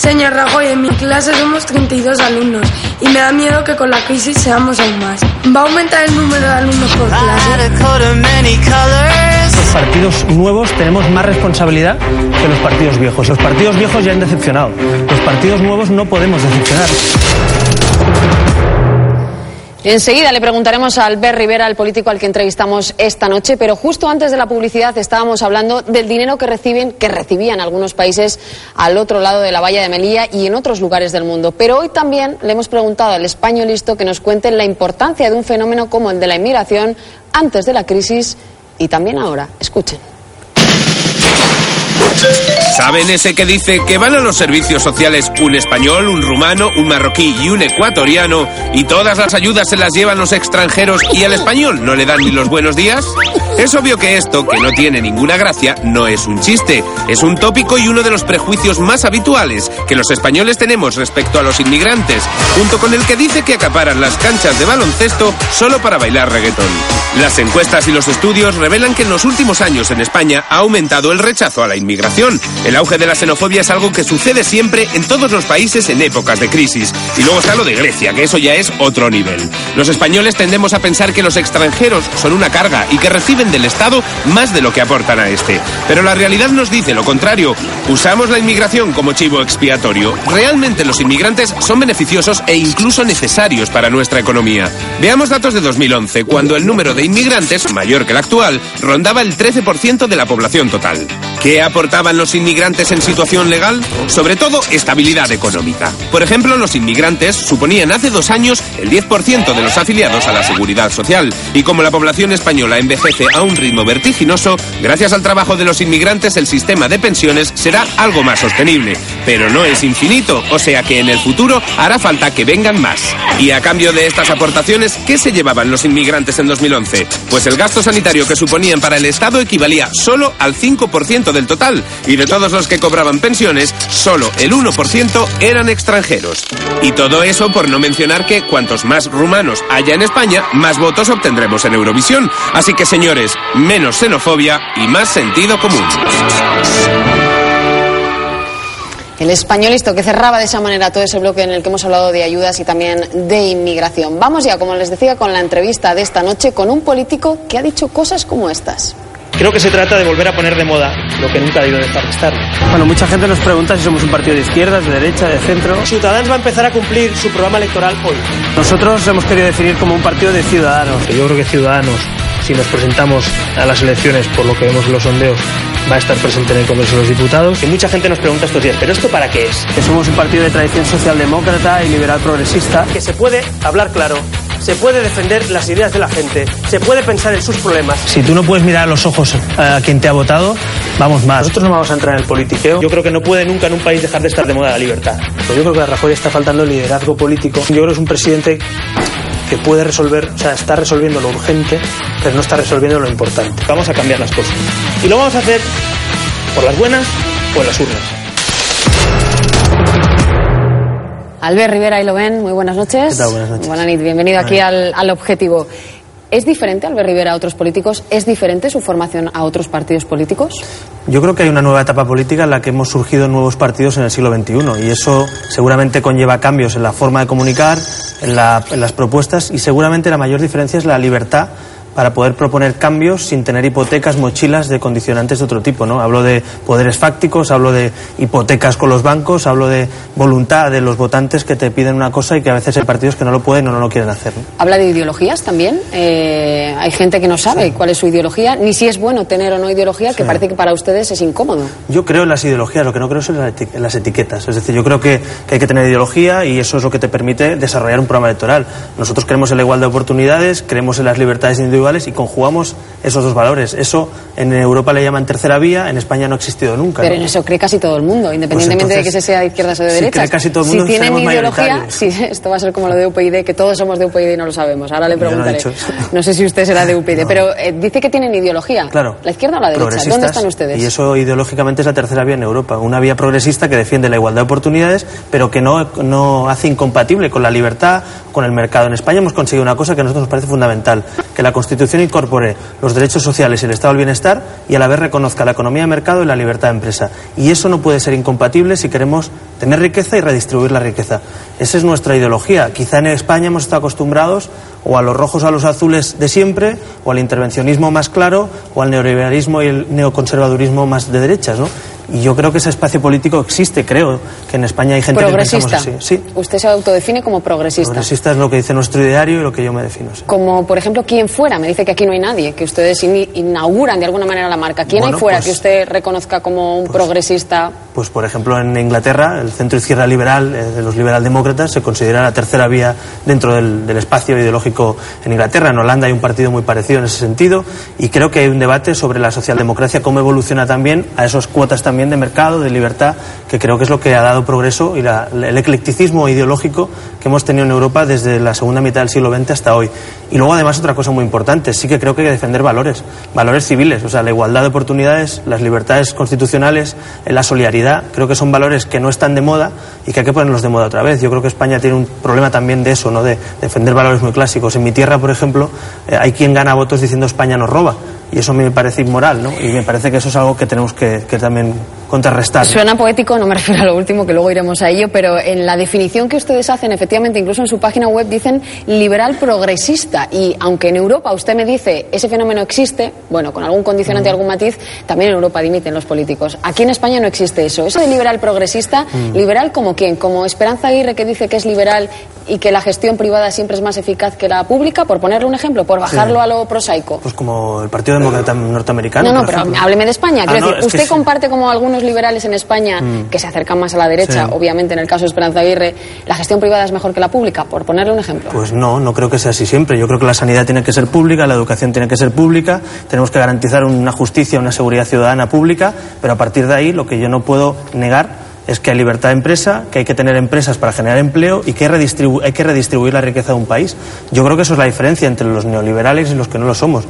Señor Rajoy, en mi clase somos 32 alumnos y me da miedo que con la crisis seamos aún más. ¿Va a aumentar el número de alumnos por clase? Los partidos nuevos tenemos más responsabilidad que los partidos viejos. Los partidos viejos ya han decepcionado. Los partidos nuevos no podemos decepcionar. Enseguida le preguntaremos a Albert Rivera, el político al que entrevistamos esta noche, pero justo antes de la publicidad estábamos hablando del dinero que reciben, que recibían algunos países al otro lado de la valla de Melilla y en otros lugares del mundo. Pero hoy también le hemos preguntado al españolisto que nos cuente la importancia de un fenómeno como el de la inmigración antes de la crisis y también ahora. Escuchen. ¿Saben ese que dice que van a los servicios sociales un español, un rumano, un marroquí y un ecuatoriano y todas las ayudas se las llevan los extranjeros y al español no le dan ni los buenos días? Es obvio que esto, que no tiene ninguna gracia, no es un chiste. Es un tópico y uno de los prejuicios más habituales que los españoles tenemos respecto a los inmigrantes, junto con el que dice que acaparan las canchas de baloncesto solo para bailar reggaetón. Las encuestas y los estudios revelan que en los últimos años en España ha aumentado el rechazo a la inmigración. El auge de la xenofobia es algo que sucede siempre en todos los países en épocas de crisis. Y luego está lo de Grecia, que eso ya es otro nivel. Los españoles tendemos a pensar que los extranjeros son una carga y que reciben del Estado más de lo que aportan a este. Pero la realidad nos dice lo contrario. Usamos la inmigración como chivo expiatorio. Realmente los inmigrantes son beneficiosos e incluso necesarios para nuestra economía. Veamos datos de 2011, cuando el número de inmigrantes, mayor que el actual, rondaba el 13% de la población total. ¿Qué aportaban los inmigrantes en situación legal? Sobre todo, estabilidad económica. Por ejemplo, los inmigrantes suponían hace dos años el 10% de los afiliados a la seguridad social. Y como la población española envejece a un ritmo vertiginoso, gracias al trabajo de los inmigrantes el sistema de pensiones será algo más sostenible. Pero no es infinito, o sea que en el futuro hará falta que vengan más. Y a cambio de estas aportaciones, ¿qué se llevaban los inmigrantes en 2011? Pues el gasto sanitario que suponían para el Estado equivalía solo al 5% del total. Y de todos los que cobraban pensiones, solo el 1% eran extranjeros. Y todo eso por no mencionar que cuantos más rumanos haya en España, más votos obtendremos en Eurovisión. Así que señores, menos xenofobia y más sentido común. El españolisto que cerraba de esa manera todo ese bloque en el que hemos hablado de ayudas y también de inmigración. Vamos ya, como les decía, con la entrevista de esta noche con un político que ha dicho cosas como estas. Creo que se trata de volver a poner de moda lo que nunca ha debido dejar de estar. Bueno, mucha gente nos pregunta si somos un partido de izquierdas, de derecha, de centro. Ciudadanos va a empezar a cumplir su programa electoral hoy. Nosotros hemos querido definir como un partido de ciudadanos. Yo creo que Ciudadanos, si nos presentamos a las elecciones por lo que vemos en los sondeos, va a estar presente en el Congreso de los Diputados. Y mucha gente nos pregunta estos días, ¿pero esto para qué es? Que somos un partido de tradición socialdemócrata y liberal progresista. Que se puede hablar claro se puede defender las ideas de la gente, se puede pensar en sus problemas. Si tú no puedes mirar a los ojos a quien te ha votado, vamos más. Nosotros no vamos a entrar en el politiqueo. Yo creo que no puede nunca en un país dejar de estar de moda la libertad. Pues yo creo que a Rajoy está faltando liderazgo político. Yo creo que es un presidente que puede resolver, o sea, está resolviendo lo urgente, pero no está resolviendo lo importante. Vamos a cambiar las cosas. Y lo vamos a hacer por las buenas o en las urnas. Albert Rivera y lo ven, muy buenas noches. ¿Qué tal? Buenas noches. Buenas noches, bienvenido aquí al, al objetivo. ¿Es diferente Albert Rivera a otros políticos? ¿Es diferente su formación a otros partidos políticos? Yo creo que hay una nueva etapa política en la que hemos surgido nuevos partidos en el siglo XXI y eso seguramente conlleva cambios en la forma de comunicar, en, la- en las propuestas y seguramente la mayor diferencia es la libertad para poder proponer cambios sin tener hipotecas, mochilas de condicionantes de otro tipo. ¿no? Hablo de poderes fácticos, hablo de hipotecas con los bancos, hablo de voluntad de los votantes que te piden una cosa y que a veces hay partidos que no lo pueden o no lo quieren hacer. ¿no? Habla de ideologías también. Eh, hay gente que no sabe cuál es su ideología, ni si es bueno tener o no ideología, que parece que para ustedes es incómodo. Yo creo en las ideologías, lo que no creo es en las eti- en las etiquetas. Es decir, yo creo que, que hay que tener ideología y eso es lo que te permite desarrollar un programa electoral. Nosotros creemos en la igualdad de oportunidades, creemos en las libertades individuales y conjugamos esos dos valores. Eso en Europa le llaman tercera vía, en España no ha existido nunca. Pero ¿no? en eso cree casi todo el mundo, independientemente de que se sea de izquierdas o de si derechas. cree casi todo el si mundo, tienen seremos ideología, sí, esto va a ser como lo de UPyD, que todos somos de UPyD y no lo sabemos. Ahora le no preguntaré. No sé si usted será de UPyD, No. pero eh, dice que tienen ideología. Claro. ¿La izquierda o la derecha? ¿Dónde están ustedes? Y eso ideológicamente es la tercera vía en Europa. Una vía progresista que defiende la igualdad de oportunidades, pero que no, no hace incompatible con la libertad, con el mercado. En España hemos conseguido una cosa que a nosotros nos parece fundamental, que la Constitución incorpore los derechos sociales y el estado del bienestar y a la vez reconozca la economía de mercado y la libertad de empresa. Y eso no puede ser incompatible si queremos tener riqueza y redistribuir la riqueza. Esa es nuestra ideología. Quizá en España hemos estado acostumbrados o a los rojos o a los azules de siempre, o al intervencionismo más claro, o al neoliberalismo y el neoconservadurismo más de derechas, ¿no? Y yo creo que ese espacio político existe, creo que en España hay gente que progresista. pensamos así. Sí, Usted se autodefine como progresista. progresista es lo que dice nuestro ideario y lo que yo me defino. sí. Como, por ejemplo, ¿quién fuera? Me dice que aquí no hay nadie, que ustedes in- inauguran de alguna manera la marca. ¿Quién Bueno, hay fuera pues- que usted reconozca como un progresista? Pues, por ejemplo, en Inglaterra, el centro izquierda liberal eh, de los liberaldemócratas se considera la tercera vía dentro del, espacio ideológico en Inglaterra. En Holanda hay un partido muy parecido en ese sentido y creo que hay un debate sobre la socialdemocracia, cómo evoluciona también a esas cuotas también de mercado, de libertad, que creo que es lo que ha dado progreso y el eclecticismo ideológico que hemos tenido en Europa desde la segunda mitad del siglo XX hasta hoy. Y luego, además, otra cosa muy importante, sí que creo que hay que defender valores, valores civiles, o sea, la igualdad de oportunidades, las libertades constitucionales, eh, la solidaridad, creo que son valores que no están de moda y que hay que ponerlos de moda otra vez. Yo creo que España tiene un problema también de eso, ¿no? de defender valores muy clásicos. En mi tierra, por ejemplo, eh, hay quien gana votos diciendo España nos roba. Y eso me parece inmoral, ¿no? Y me parece que eso es algo que tenemos que, que también contrarrestar. Suena poético, no me refiero a lo último, que luego iremos a ello, pero en la definición que ustedes hacen, efectivamente, incluso en su página web dicen liberal progresista. Y aunque en Europa usted me dice ese fenómeno existe, bueno, con algún condicionante y algún matiz, también en Europa dimiten los políticos. Aquí en España no existe eso. Eso de liberal progresista, Mm. ¿liberal como quién? ¿Como Esperanza Aguirre que dice que es liberal y que la gestión privada siempre es más eficaz que la pública? Por ponerle un ejemplo, por bajarlo Sí. a lo prosaico. Pues como el Partido Demócrata Norteamericano. No, no, pero ejemplo. hábleme de España. Ah, Quiero no, decir, es usted sí. comparte como algunos liberales en España Mm. que se acercan más a la derecha, Sí. obviamente en el caso de Esperanza Aguirre, la gestión privada es mejor que la pública, por ponerle un ejemplo. Pues no, no creo que sea así siempre. Yo creo que la sanidad tiene que ser pública, la educación tiene que ser pública, tenemos que garantizar una justicia, una seguridad ciudadana pública, pero a partir de ahí lo que yo no puedo negar es que hay libertad de empresa, que hay que tener empresas para generar empleo y que hay que redistribuir la riqueza de un país. Yo creo que eso es la diferencia entre los neoliberales y los que no lo somos.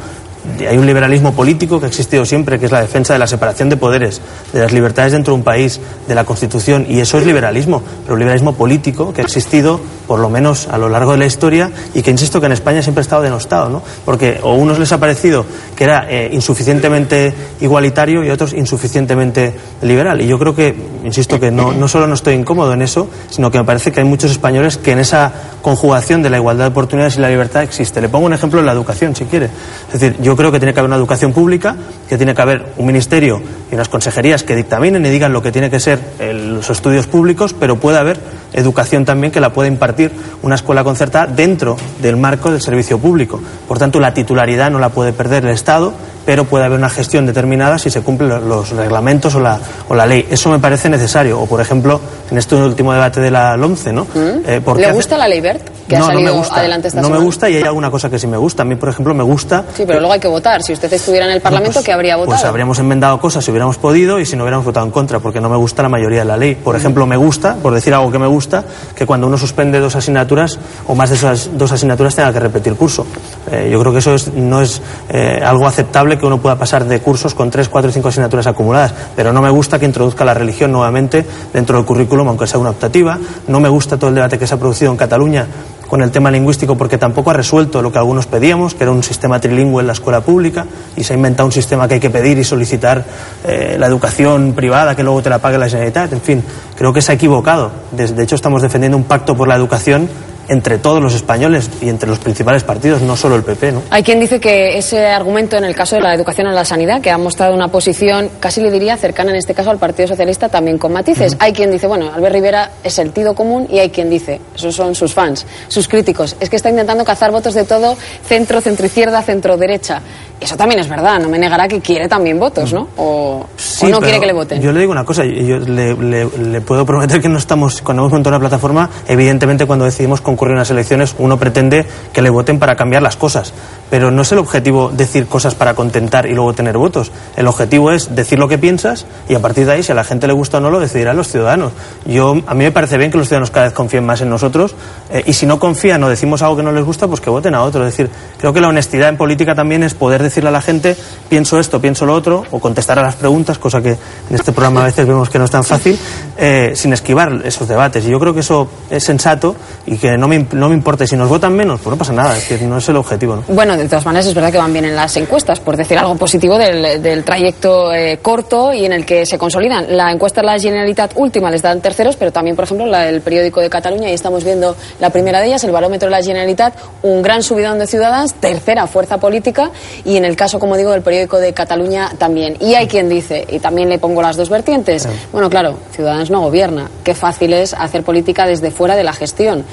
Hay un liberalismo político que ha existido siempre, que es la defensa de la separación de poderes, de las libertades dentro de un país, de la Constitución, y eso es liberalismo, pero un liberalismo político que ha existido, por lo menos a lo largo de la historia, y que insisto que en España siempre ha estado denostado, ¿no? Porque a unos les ha parecido que era eh, insuficientemente igualitario y a otros insuficientemente liberal. Y yo creo que, insisto que no, no solo no estoy incómodo en eso, sino que me parece que hay muchos españoles que en esa conjugación de la igualdad de oportunidades y la libertad existe. Le pongo un ejemplo en la educación, si quiere. Es decir, yo creo que tiene que haber una educación pública, que tiene que haber un ministerio y unas consejerías que dictaminen y digan lo que tiene que ser el- los estudios públicos, pero puede haber educación también que la pueda impartir una escuela concertada dentro del marco del servicio público. Por tanto, la titularidad no la puede perder el Estado, pero puede haber una gestión determinada si se cumplen lo- los reglamentos o la, o la ley. Eso me parece necesario. O, por ejemplo, en este último debate de la LOMCE, ¿no? Eh, ¿por qué ¿Le hace- gusta la ley Bert, que ha no, me gusta. adelante esta no me gusta y hay alguna cosa que sí me gusta. A mí, por ejemplo, me gusta Sí, pero luego hay que votar. Si usted estuviera en el Parlamento, ¿qué habría votado? pues habríamos enmendado cosas si hubiéramos podido y si no hubiéramos votado en contra, porque no me gusta la mayoría de la ley. Por ejemplo, me gusta, por decir algo que me gusta, que cuando uno suspende dos asignaturas o más de esas dos asignaturas tenga que repetir curso. Eh, yo creo que eso es- no es eh, algo aceptable que uno pueda pasar de cursos con tres, cuatro y cinco asignaturas acumuladas. Pero no me gusta que introduzca la religión nuevamente dentro del currículum, aunque sea una optativa. No me gusta todo el debate que se ha producido en Cataluña con el tema lingüístico porque tampoco ha resuelto lo que algunos pedíamos, que era un sistema trilingüe en la escuela pública, y se ha inventado un sistema que hay que pedir y solicitar eh, la educación privada que luego te la pague la Generalitat. En fin, creo que se ha equivocado. De, de hecho, estamos defendiendo un pacto por la educación entre todos los españoles y entre los principales partidos, no solo el PP, ¿no? Hay quien dice que ese argumento en el caso de la educación o la sanidad, que ha mostrado una posición, casi le diría, cercana en este caso al Partido Socialista, también con matices. Hay quien dice, bueno, Albert Rivera es sentido común y hay quien dice, esos son sus fans, sus críticos, es que está intentando cazar votos de todo centro, centro izquierda, centro derecha. Eso también es verdad, no me negará que quiere también votos, ¿no? O, Sí, o no quiere que le voten. Yo le digo una cosa, yo le, le- le puedo prometer que no estamos, cuando hemos montado una plataforma, evidentemente cuando decidimos concurrir a unas elecciones, uno pretende que le voten para cambiar las cosas. Pero no es el objetivo decir cosas para contentar y luego tener votos. El objetivo es decir lo que piensas y a partir de ahí, si a la gente le gusta o no, lo decidirán los ciudadanos. Yo, a mí me parece bien que los ciudadanos cada vez confíen más en nosotros eh, y si no confían o decimos algo que no les gusta, pues que voten a otro. Es decir, creo que la honestidad en política también es poder decirle a la gente, pienso esto, pienso lo otro, o contestar a las preguntas, cosa que en este programa a veces vemos que no es tan fácil, eh, sin esquivar esos debates. Y yo creo que eso es sensato y que no me, no me importa. Y si nos votan menos, pues no pasa nada, es que no es el objetivo. ¿no? Bueno, de todas maneras es verdad que van bien en las encuestas, por decir algo positivo del, del trayecto eh, corto y en el que se consolidan. La encuesta de la Generalitat última les dan terceros, pero también, por ejemplo, la del periódico de Cataluña, y estamos viendo la primera de ellas, el barómetro de la Generalitat, un gran subidón de Ciudadanos, tercera fuerza política, y en el caso, como digo, del periódico de Cataluña también. Y hay quien dice, y también le pongo las dos vertientes, bueno, claro, Ciudadanos no gobierna, qué fácil es hacer política desde fuera de la gestión.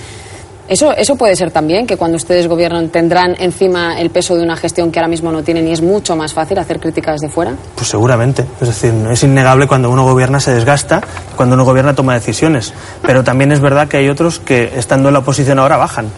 Eso, eso puede ser también, que cuando ustedes gobiernan tendrán encima el peso de una gestión que ahora mismo no tienen y es mucho más fácil hacer críticas desde fuera. Pues seguramente. Es decir, es innegable cuando uno gobierna se desgasta, cuando uno gobierna toma decisiones. Pero también es verdad que hay otros que estando en la oposición ahora bajan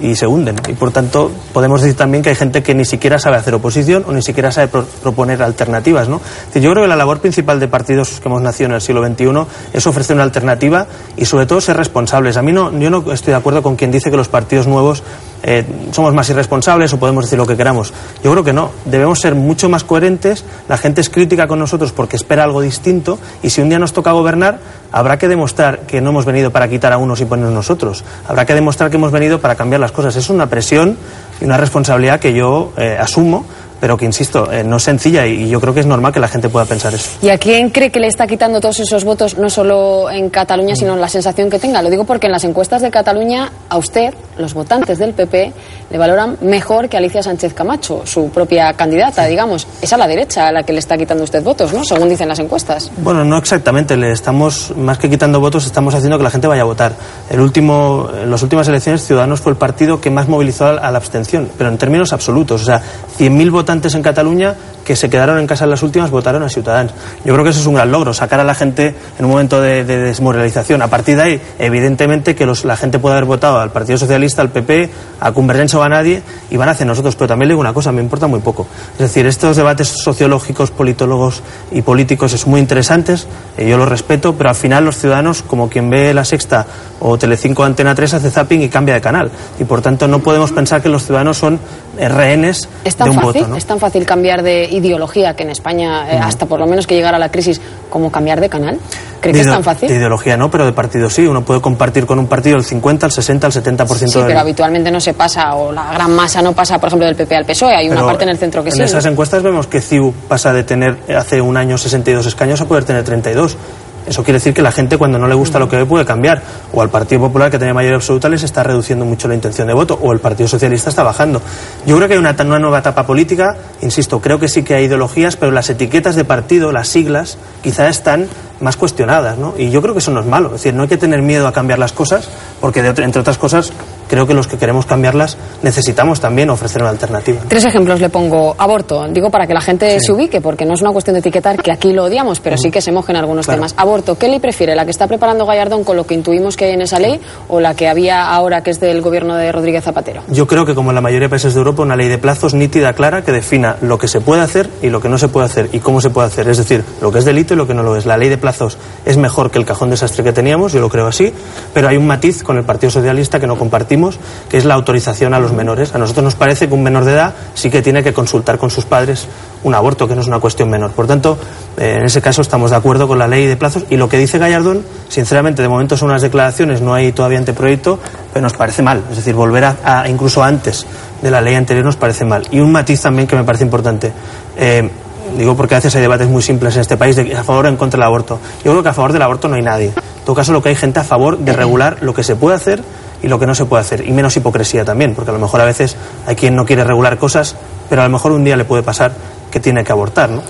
y se hunden. Y por tanto, podemos decir también que hay gente que ni siquiera sabe hacer oposición o ni siquiera sabe pro proponer alternativas. ¿no? Yo creo que la labor principal de partidos que hemos nacido en el siglo XXI es ofrecer una alternativa y sobre todo ser responsables. A mí no, yo no estoy de acuerdo con quien dice que los partidos nuevos eh, somos más irresponsables o podemos decir lo que queramos. Yo creo que no. Debemos ser mucho más coherentes. La gente es crítica con nosotros porque espera algo distinto y si un día nos toca gobernar, habrá que demostrar que no hemos venido para quitar a unos y poner nosotros. Habrá que demostrar que hemos venido para cambiar las cosas. Es una presión y una responsabilidad que yo eh, asumo pero que, insisto, eh, no es sencilla y, y yo creo que es normal que la gente pueda pensar eso. ¿Y a quién cree que le está quitando todos esos votos, no solo en Cataluña, sino en la sensación que tenga? Lo digo porque en las encuestas de Cataluña, a usted, los votantes del PP, le valoran mejor que Alicia Sánchez Camacho, su propia candidata, digamos. Es a la derecha a la que le está quitando usted votos, ¿no? Según dicen las encuestas. Bueno, no exactamente. Le estamos, más que quitando votos, estamos haciendo que la gente vaya a votar. El último, en las últimas elecciones, Ciudadanos fue el partido que más movilizó a la abstención, pero en términos absolutos. O sea, 100.000 votantes en Cataluña que se quedaron en casa en las últimas votaron a Ciudadanos. Yo creo que eso es un gran logro, sacar a la gente en un momento de, de desmoralización. A partir de ahí, evidentemente que la gente puede haber votado al Partido Socialista, al PP, a Convergencia o a nadie y van hacia nosotros. Pero también le digo una cosa, me importa muy poco. Es decir, estos debates sociológicos, politólogos y políticos es muy interesantes, eh, yo los respeto, pero al final los ciudadanos, como quien ve La Sexta o Telecinco Antena 3, hace zapping y cambia de canal. Y por tanto no podemos pensar que los ciudadanos son rehenes ¿Es tan, de un fácil, voto. ¿no? es tan fácil cambiar de ideología que en España, eh, hasta por lo menos que llegara la crisis, como cambiar de canal? ¿Cree que de, es ideo- tan fácil? de ideología no, pero de partido sí. Uno puede compartir con un partido el 50, el 60, el 70% Sí, del... pero habitualmente no se pasa, o la gran masa no pasa, por ejemplo, del PP al PSOE. Hay una parte en el centro que en sí. esas ¿no? encuestas vemos que CIU pasa de tener hace un año 62 escaños a poder tener 32. Eso quiere decir que la gente cuando no le gusta lo que ve puede cambiar. O al Partido Popular, que tenía mayoría absoluta, les está reduciendo mucho la intención de voto. O el Partido Socialista está bajando. Yo creo que hay una, una nueva etapa política. Insisto, creo que sí que hay ideologías, pero las etiquetas de partido, las siglas, quizá están más cuestionadas. ¿no? Y yo creo que eso no es malo. Es decir, no hay que tener miedo a cambiar las cosas, porque de entre otras cosas, creo que los que queremos cambiarlas necesitamos también ofrecer una alternativa. Tres ejemplos le pongo. Aborto, digo para que la gente se ubique, porque no es una cuestión de etiquetar que aquí lo odiamos, pero sí que se mojen algunos Claro. temas. Aborto, ¿qué ley prefiere? ¿La que está preparando Gallardón con lo que intuimos que hay en esa ley o la que había ahora que es del gobierno de Rodríguez Zapatero? Yo creo que, como en la mayoría de países de Europa, una ley de plazos nítida, clara, que defina lo que se puede hacer y lo que no se puede hacer y cómo se puede hacer. Es decir, lo que es delito y lo que no lo es. La ley de es mejor que el cajón desastre que teníamos, yo lo creo así, pero hay un matiz con el Partido Socialista que no compartimos, que es la autorización a los menores. A nosotros nos parece que un menor de edad sí que tiene que consultar con sus padres un aborto, que no es una cuestión menor. Por tanto, eh, en ese caso estamos de acuerdo con la ley de plazos y lo que dice Gallardón, sinceramente, de momento son unas declaraciones, no hay todavía anteproyecto, pero nos parece mal. Es decir, volver a- incluso antes de la ley anterior nos parece mal. Y un matiz también que me parece importante. Eh, digo porque a veces hay debates muy simples en este país de a favor o en contra del aborto. Yo creo que a favor del aborto no hay nadie. En todo caso, lo que hay gente a favor de regular lo que se puede hacer y lo que no se puede hacer. Y menos hipocresía también, porque a lo mejor a veces hay quien no quiere regular cosas, pero a lo mejor un día le puede pasar que tiene que abortar, ¿no?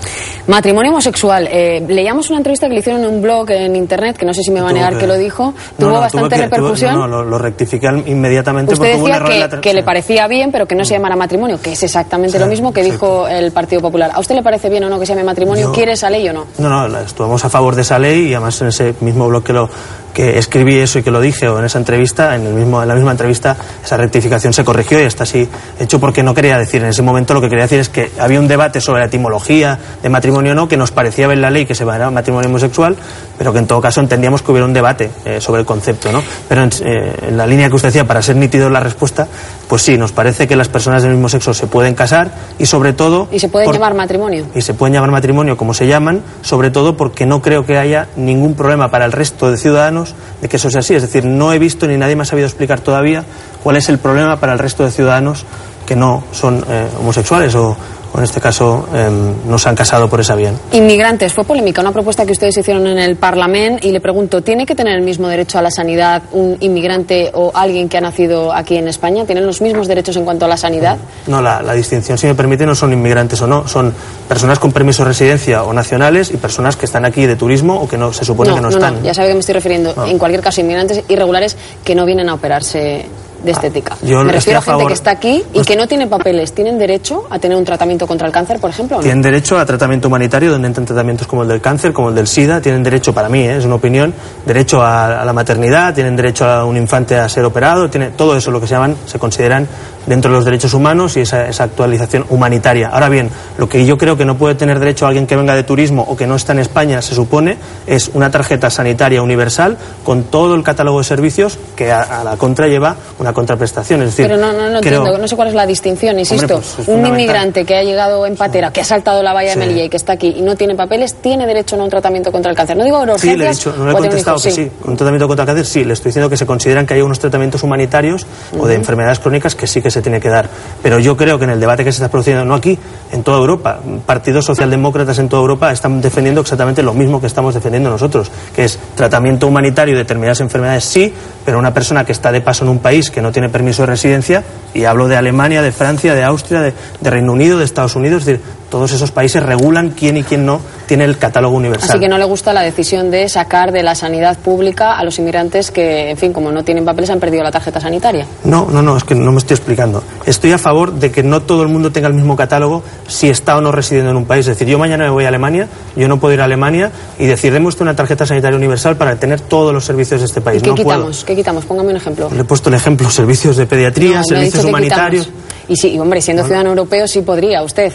Matrimonio homosexual. Eh, leíamos una entrevista que le hicieron en un blog en internet, que no sé si me va a negar que- que, lo dijo, No, tuvo no, bastante tuve que- repercusión. no, no, lo, lo rectifiqué inmediatamente Usted porque hubo un decía error en la que, que sí. le parecía bien, pero que no se llamara matrimonio, que es exactamente lo mismo que dijo el Partido Popular. ¿A usted le parece bien o no que se llame matrimonio? Yo- ¿Quiere esa ley o no? No, no, la- estuvimos a favor de esa ley y además en ese mismo blog que lo, que escribí eso y que lo dije o en esa entrevista, en, el mismo, en la misma entrevista, esa rectificación se corrigió y está así hecho porque no quería decir en ese momento lo que quería decir es que había un debate sobre la etimología de matrimonio o no, que nos parecía ver la ley que se va a matrimonio homosexual, pero que en todo caso entendíamos que hubiera un debate eh, sobre el concepto, ¿no? Pero en, eh, en, la línea que usted decía, para ser nítido la respuesta, pues sí, nos parece que las personas del mismo sexo se pueden casar y sobre todo... ¿Y se pueden por, llamar matrimonio? Y se pueden llamar matrimonio como se llaman, sobre todo porque no creo que haya ningún problema para el resto de ciudadanos de que eso sea así. Es decir, no he visto ni nadie me ha sabido explicar todavía cuál es el problema para el resto de ciudadanos que no son eh, homosexuales o, o en este caso eh, no se han casado por esa vía. Inmigrantes, fue polémica, una propuesta que ustedes hicieron en el Parlamento y le pregunto, ¿tiene que tener el mismo derecho a la sanidad un inmigrante o alguien que ha nacido aquí en España? ¿Tienen los mismos derechos en cuanto a la sanidad? No, la, la distinción, si me permite, no son inmigrantes o no, son personas con permiso de residencia o nacionales y personas que están aquí de turismo o que no se supone no, que no, no están. No, ya sabe que me estoy refiriendo. No. En cualquier caso, inmigrantes irregulares que no vienen a operarse de estética. Yo Me refiero a gente favor- que está aquí y que no tiene papeles. ¿Tienen derecho a tener un tratamiento contra el cáncer, por ejemplo? no? Tienen derecho a tratamiento humanitario, donde entran tratamientos como el del cáncer, como el del SIDA. Tienen derecho, para mí, ¿eh? es una opinión, derecho a, a la maternidad, tienen derecho a un infante a ser operado. Tiene, todo eso lo que se llaman, se consideran dentro de los derechos humanos y esa, esa actualización humanitaria. Ahora bien, lo que yo creo que no puede tener derecho alguien que venga de turismo o que no está en España, se supone, es una tarjeta sanitaria universal con todo el catálogo de servicios que a, a la contra lleva una contraprestación. Es decir, Pero no, no, no creo- entiendo, no sé cuál es la distinción, insisto. Hombre, pues es un inmigrante que ha llegado en patera, que ha saltado la valla Sí. de Melilla y que está aquí y no tiene papeles, tiene derecho a un tratamiento contra el cáncer. No digo Sí, urgencias, le he dicho, no le he contestado que sí. Un tratamiento contra el cáncer, sí. Le estoy diciendo que se consideran que hay unos tratamientos humanitarios o de enfermedades crónicas que sí que se tiene que dar. Pero yo creo que en el debate que se está produciendo, no aquí, en toda Europa, partidos socialdemócratas en toda Europa están defendiendo exactamente lo mismo que estamos defendiendo nosotros, que es tratamiento humanitario de determinadas enfermedades, sí, pero una persona que está de paso en un país que no tiene permiso de residencia, y hablo de Alemania, de Francia, de Austria, de, de Reino Unido, de Estados Unidos, es decir, todos esos países regulan quién y quién no tiene el catálogo universal. Así que no le gusta la decisión de sacar de la sanidad pública a los inmigrantes que, en fin, como no tienen papeles, han perdido la tarjeta sanitaria. No, no, no, es que no me estoy explicando. Estoy a favor de que no todo el mundo tenga el mismo catálogo si está o no residiendo en un país. Es decir, yo mañana me voy a Alemania, yo no puedo ir a Alemania y decir, deme usted una tarjeta sanitaria universal para tener todos los servicios de este país. ¿Qué no puedo. quitamos? ¿Qué quitamos? Póngame un ejemplo. Le he puesto el ejemplo, servicios de pediatría, No, servicios humanitarios. Y sí, hombre, siendo ciudadano europeo sí podría usted.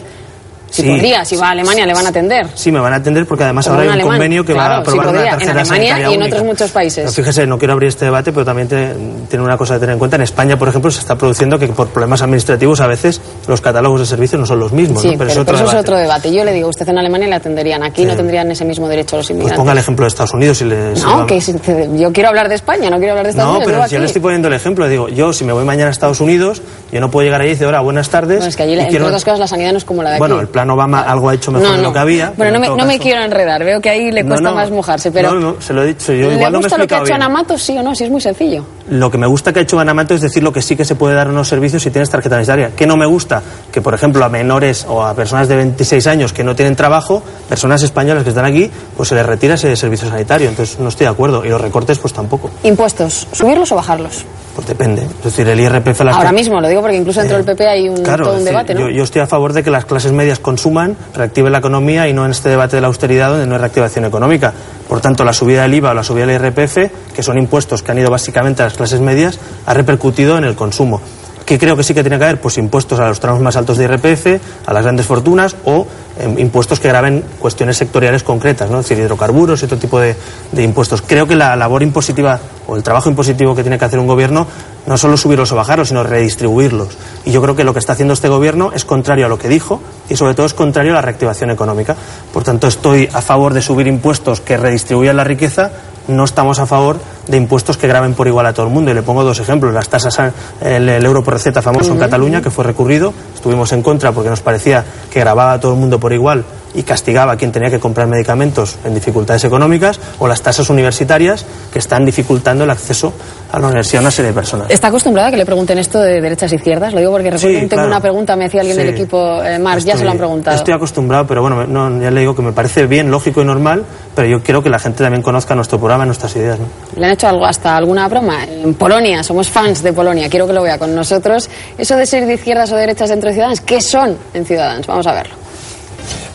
Sí, Sí. podría, si va a Alemania le van a atender. Sí, me van a atender porque además ahora hay un alemán. convenio que va Claro, a aprobar sí una podría, tarjeta en Alemania sanitaria y en única. otros muchos países. Pero fíjese, no quiero abrir este debate, pero también tiene, tiene una cosa a tener en cuenta. En España, por ejemplo, se está produciendo que por problemas administrativos a veces los catálogos de servicios no son los mismos. Sí, ¿no? pero, es otro eso es debate. otro debate. Yo le digo, usted en Alemania le atenderían, aquí no tendrían ese mismo derecho los Pues inmigrantes. ponga el ejemplo de Estados Unidos y le... si no, va- que si- yo quiero hablar de España, no quiero hablar de Estados No, Unidos. pero digo si yo le estoy poniendo el ejemplo, digo, yo si me voy mañana a Estados Unidos, yo no puedo llegar allí y decir, hola, buenas tardes. Bueno, es que allí, y entre quiero- otras cosas, la sanidad no es como la de aquí. Bueno, el plan Obama algo ha hecho mejor no, de no. lo que había. Bueno, no me, no me quiero enredar, veo que ahí le cuesta más mojarse, pero... No, no, se lo he dicho, yo ¿Le igual me he gusta lo que ha hecho bien. Ana Matos, sí o no? Sí, es muy sencillo. Lo que me gusta que ha hecho Banamato es decir lo que sí que se puede dar unos servicios si tienes tarjeta sanitaria. ¿Qué no me gusta? Que, por ejemplo, a menores o a personas de 26 años que no tienen trabajo, personas españolas que están aquí, pues se les retira ese servicio sanitario. Entonces no estoy de acuerdo. Y los recortes, pues tampoco. Impuestos, ¿subirlos o bajarlos? Pues depende. Es decir, el IRPF... Las Ahora mismo, lo digo porque incluso dentro del PP hay un, Claro, todo un decir, debate, ¿no? yo, yo estoy a favor de que las clases medias consuman, reactiven la economía y no en este debate de la austeridad donde no hay reactivación económica. Por tanto, la subida del IVA o la subida del IRPF, que son impuestos que han ido básicamente a las clases medias, ha repercutido en el consumo. ¿Qué creo que sí que tiene que haber? Pues impuestos a los tramos más altos de IRPF, a las grandes fortunas o eh, impuestos que graben cuestiones sectoriales concretas, ¿no? es decir, hidrocarburos y otro tipo de, de impuestos. Creo que la labor impositiva o el trabajo impositivo que tiene que hacer un gobierno no solo subirlos o bajarlos, sino redistribuirlos. Y yo creo que lo que está haciendo este gobierno es contrario a lo que dijo y sobre todo es contrario a la reactivación económica. Por tanto, estoy a favor de subir impuestos que redistribuyan la riqueza, no estamos a favor de impuestos que graben por igual a todo el mundo. Y le pongo dos ejemplos. Las tasas, el, el euro por receta famoso en Cataluña, que fue recurrido, estuvimos en contra porque nos parecía que grababa a todo el mundo por igual y castigaba a quien tenía que comprar medicamentos en dificultades económicas, o las tasas universitarias que están dificultando el acceso a la universidad a una serie de personas. ¿Está acostumbrada a que le pregunten esto de derechas e izquierdas? Lo digo porque recuerdo, Sí, tengo claro. una pregunta, me decía alguien Sí. del equipo, eh, ya se lo han preguntado. Estoy acostumbrado, pero bueno, no, ya le digo que me parece bien, lógico y normal, pero yo quiero que la gente también conozca nuestro programa y nuestras ideas. ¿no? ¿Le han hecho algo hasta alguna broma? En Polonia, somos fans de Polonia, quiero que lo vea con nosotros. Eso de ser de izquierdas o derechas dentro de Ciudadanos, ¿qué son en Ciudadanos? Vamos a verlo.